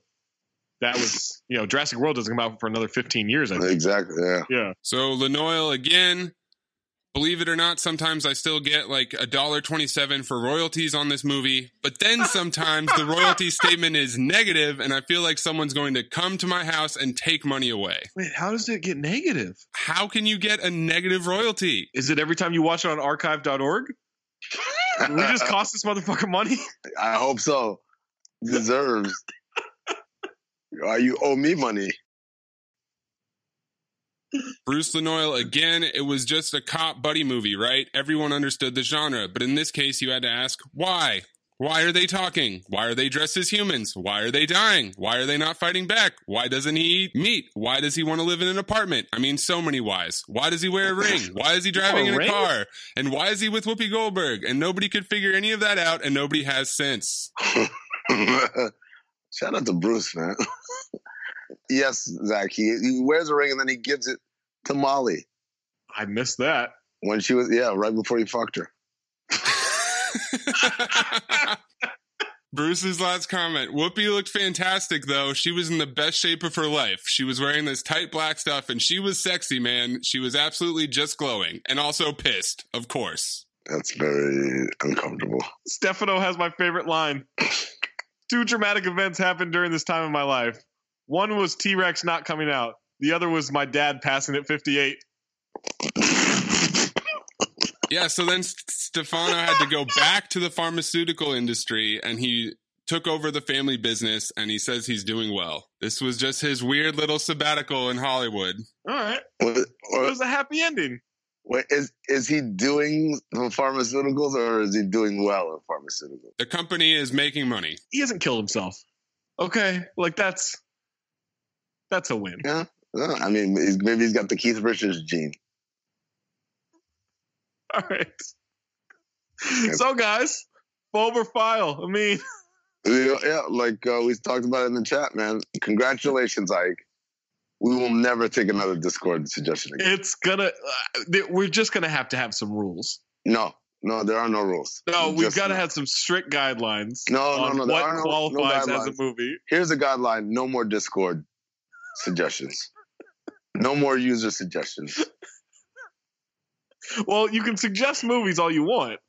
That was, you know, Jurassic World doesn't come out for another 15 years, I think. Exactly. Yeah. Yeah. So Lanoil again. Believe it or not, sometimes I still get like a dollar twenty-seven for royalties on this movie. But then *laughs* sometimes the royalty statement is negative, and I feel like someone's going to come to my house and take money away. Wait, how does it get negative? How can you get a negative royalty? Is it every time you watch it on archive.org? Did we just cost this motherfucker money? *laughs* I hope so. Deserves. Why you owe me money? Bruce Lanoil again, it was just a cop buddy movie, right? Everyone understood the genre, but in this case, you had to ask why. Why are they talking? Why are they dressed as humans? Why are they dying? Why are they not fighting back? Why doesn't he eat meat? Why does he want to live in an apartment? I mean, so many whys. Why does he wear a ring? Why is he driving a in a ring? car? And why is he with Whoopi Goldberg? And nobody could figure any of that out, and nobody has sense. *laughs* Shout out to Bruce, man. *laughs* yes, Zach. He, he wears a ring and then he gives it to Molly I missed that. when she was yeah right before he fucked her. *laughs* Bruce's last comment. Whoopi looked fantastic, though. She was in the best shape of her life. She was wearing this tight black stuff, and she was sexy, man. She was absolutely just glowing, and also pissed, of course. That's very uncomfortable. Stefano has my favorite line. Two dramatic events happened during this time of my life. One was T Rex not coming out. The other was my dad passing at 58. Yeah, so then S- Stefano had to go back to the pharmaceutical industry, and he took over the family business, and he says he's doing well. This was just his weird little sabbatical in Hollywood. All right. It was a happy ending. Wait, is is he doing the pharmaceuticals or is he doing well in pharmaceuticals? The company is making money. He hasn't killed himself. Okay. Like, that's. That's a win. Yeah, I mean, he's, maybe he's got the Keith Richards gene. *laughs* All right. So, guys, bulb or file? I mean, Yeah, yeah, like uh, we talked about in the chat, man. Congratulations, Ike. We will never take another Discord suggestion again. it's gonna. Uh, th- we're just gonna have to have some rules. No, no, there are no rules. No, We we've just- got to have some strict guidelines. No, no, on no, there What are no- no qualifies as a movie? Here's a guideline: no more Discord suggestions. No more user suggestions. *laughs* Well, you can suggest movies all you want.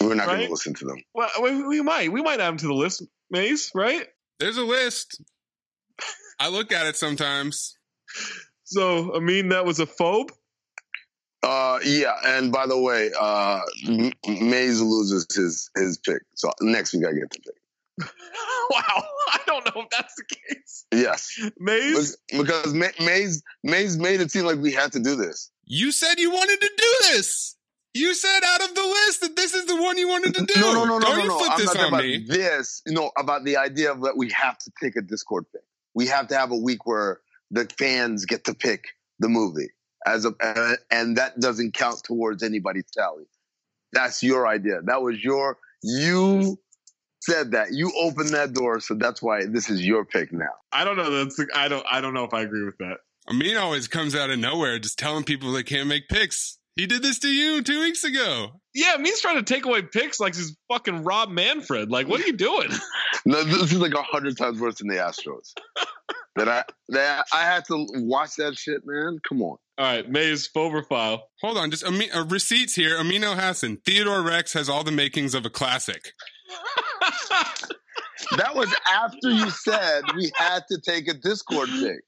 We're not going to listen to them. Well, we, we might. We might add them to the list, Mayes. Right? There's a list. I look at it sometimes. So, I mean, that was a phobe. Uh, yeah, and by the way, uh, M- Mayes loses his his pick, so next week I get the pick. *laughs* wow, I don't know if that's the case. Yes, Mayes. because Ma- Mayes Mayes made it seem like we had to do this. You said you wanted to do this. You said out of the list that this is the one you wanted to do. No, no, no, no, Don't no, you no. flip I'm this not on talking me. about this. No, about the idea of that we have to pick a Discord pick. We have to have a week where the fans get to pick the movie as a, and that doesn't count towards anybody's tally. That's your idea. That was your you said that you opened that door, so that's why this is your pick now. I don't know. That's I don't. I don't know if I agree with that. Amin always comes out of nowhere just telling people they can't make picks. He did this to you two weeks ago. Yeah, me's trying to take away picks like he's fucking Rob Manfred. Like, what are you doing? *laughs* No, this is like a hundred times worse than the Astros. that I that I had to watch that shit, man. Come on. All right, Mayes Fover file. Hold on, just Ami- uh, receipts here. Amin Elhassan. Theodore Rex has all the makings of a classic. *laughs* That was after you said we had to take a Discord pick.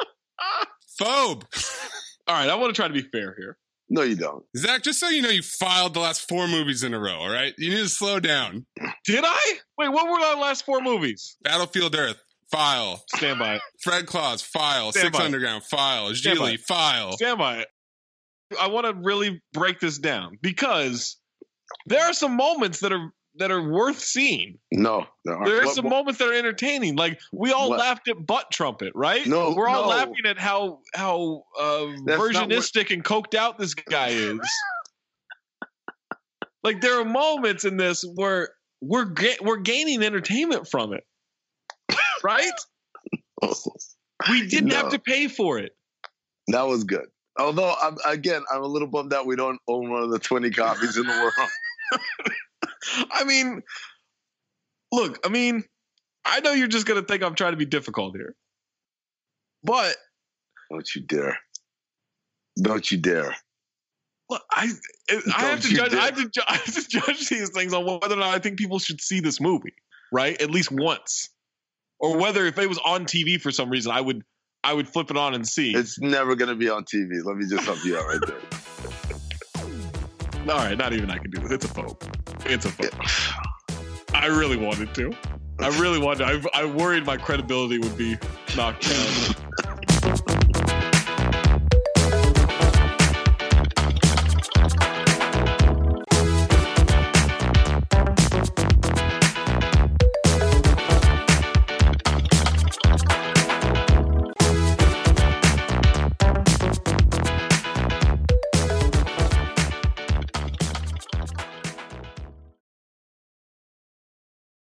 *laughs* Phobe. All right, I want to try to be fair here. No, you don't. Zach, just so you know, you filed the last four movies in a row, all right? You need to slow down. Did I? Wait, what were the last four movies? Battlefield Earth, file. Stand by. Fred Claus, file. Stand Six by. Underground, file. Stand by. File. Stand by it. I want to really break this down because there are some moments that are that are worth seeing. No, there aren't. There are some what- moments that are entertaining. Like we all What? laughed at butt trumpet, right? No, we're all no. laughing at how how uh, That's what- versionistic and coked out this guy is. like there are moments in this where we're ga- we're gaining entertainment from it, right? We didn't No. have to pay for it. That was good. Although, I'm, again, I'm a little bummed out we don't own one of the 20 copies in the world. *laughs* I mean, look, I mean, I know you're just gonna think I'm trying to be difficult here, but Don't you dare. Don't you dare. look, I I have to judge. I have to, ju- *laughs* I have to judge these things on whether or not I think people should see this movie, right? At least once, or whether if it was on TV for some reason, I would I would flip it on and see. It's never going to be on TV. Let me just help you out right there. *laughs* All right, not even I can do this. It's a phone. It's a phone. I really wanted to. I really wanted. To. I, I worried my credibility would be knocked down.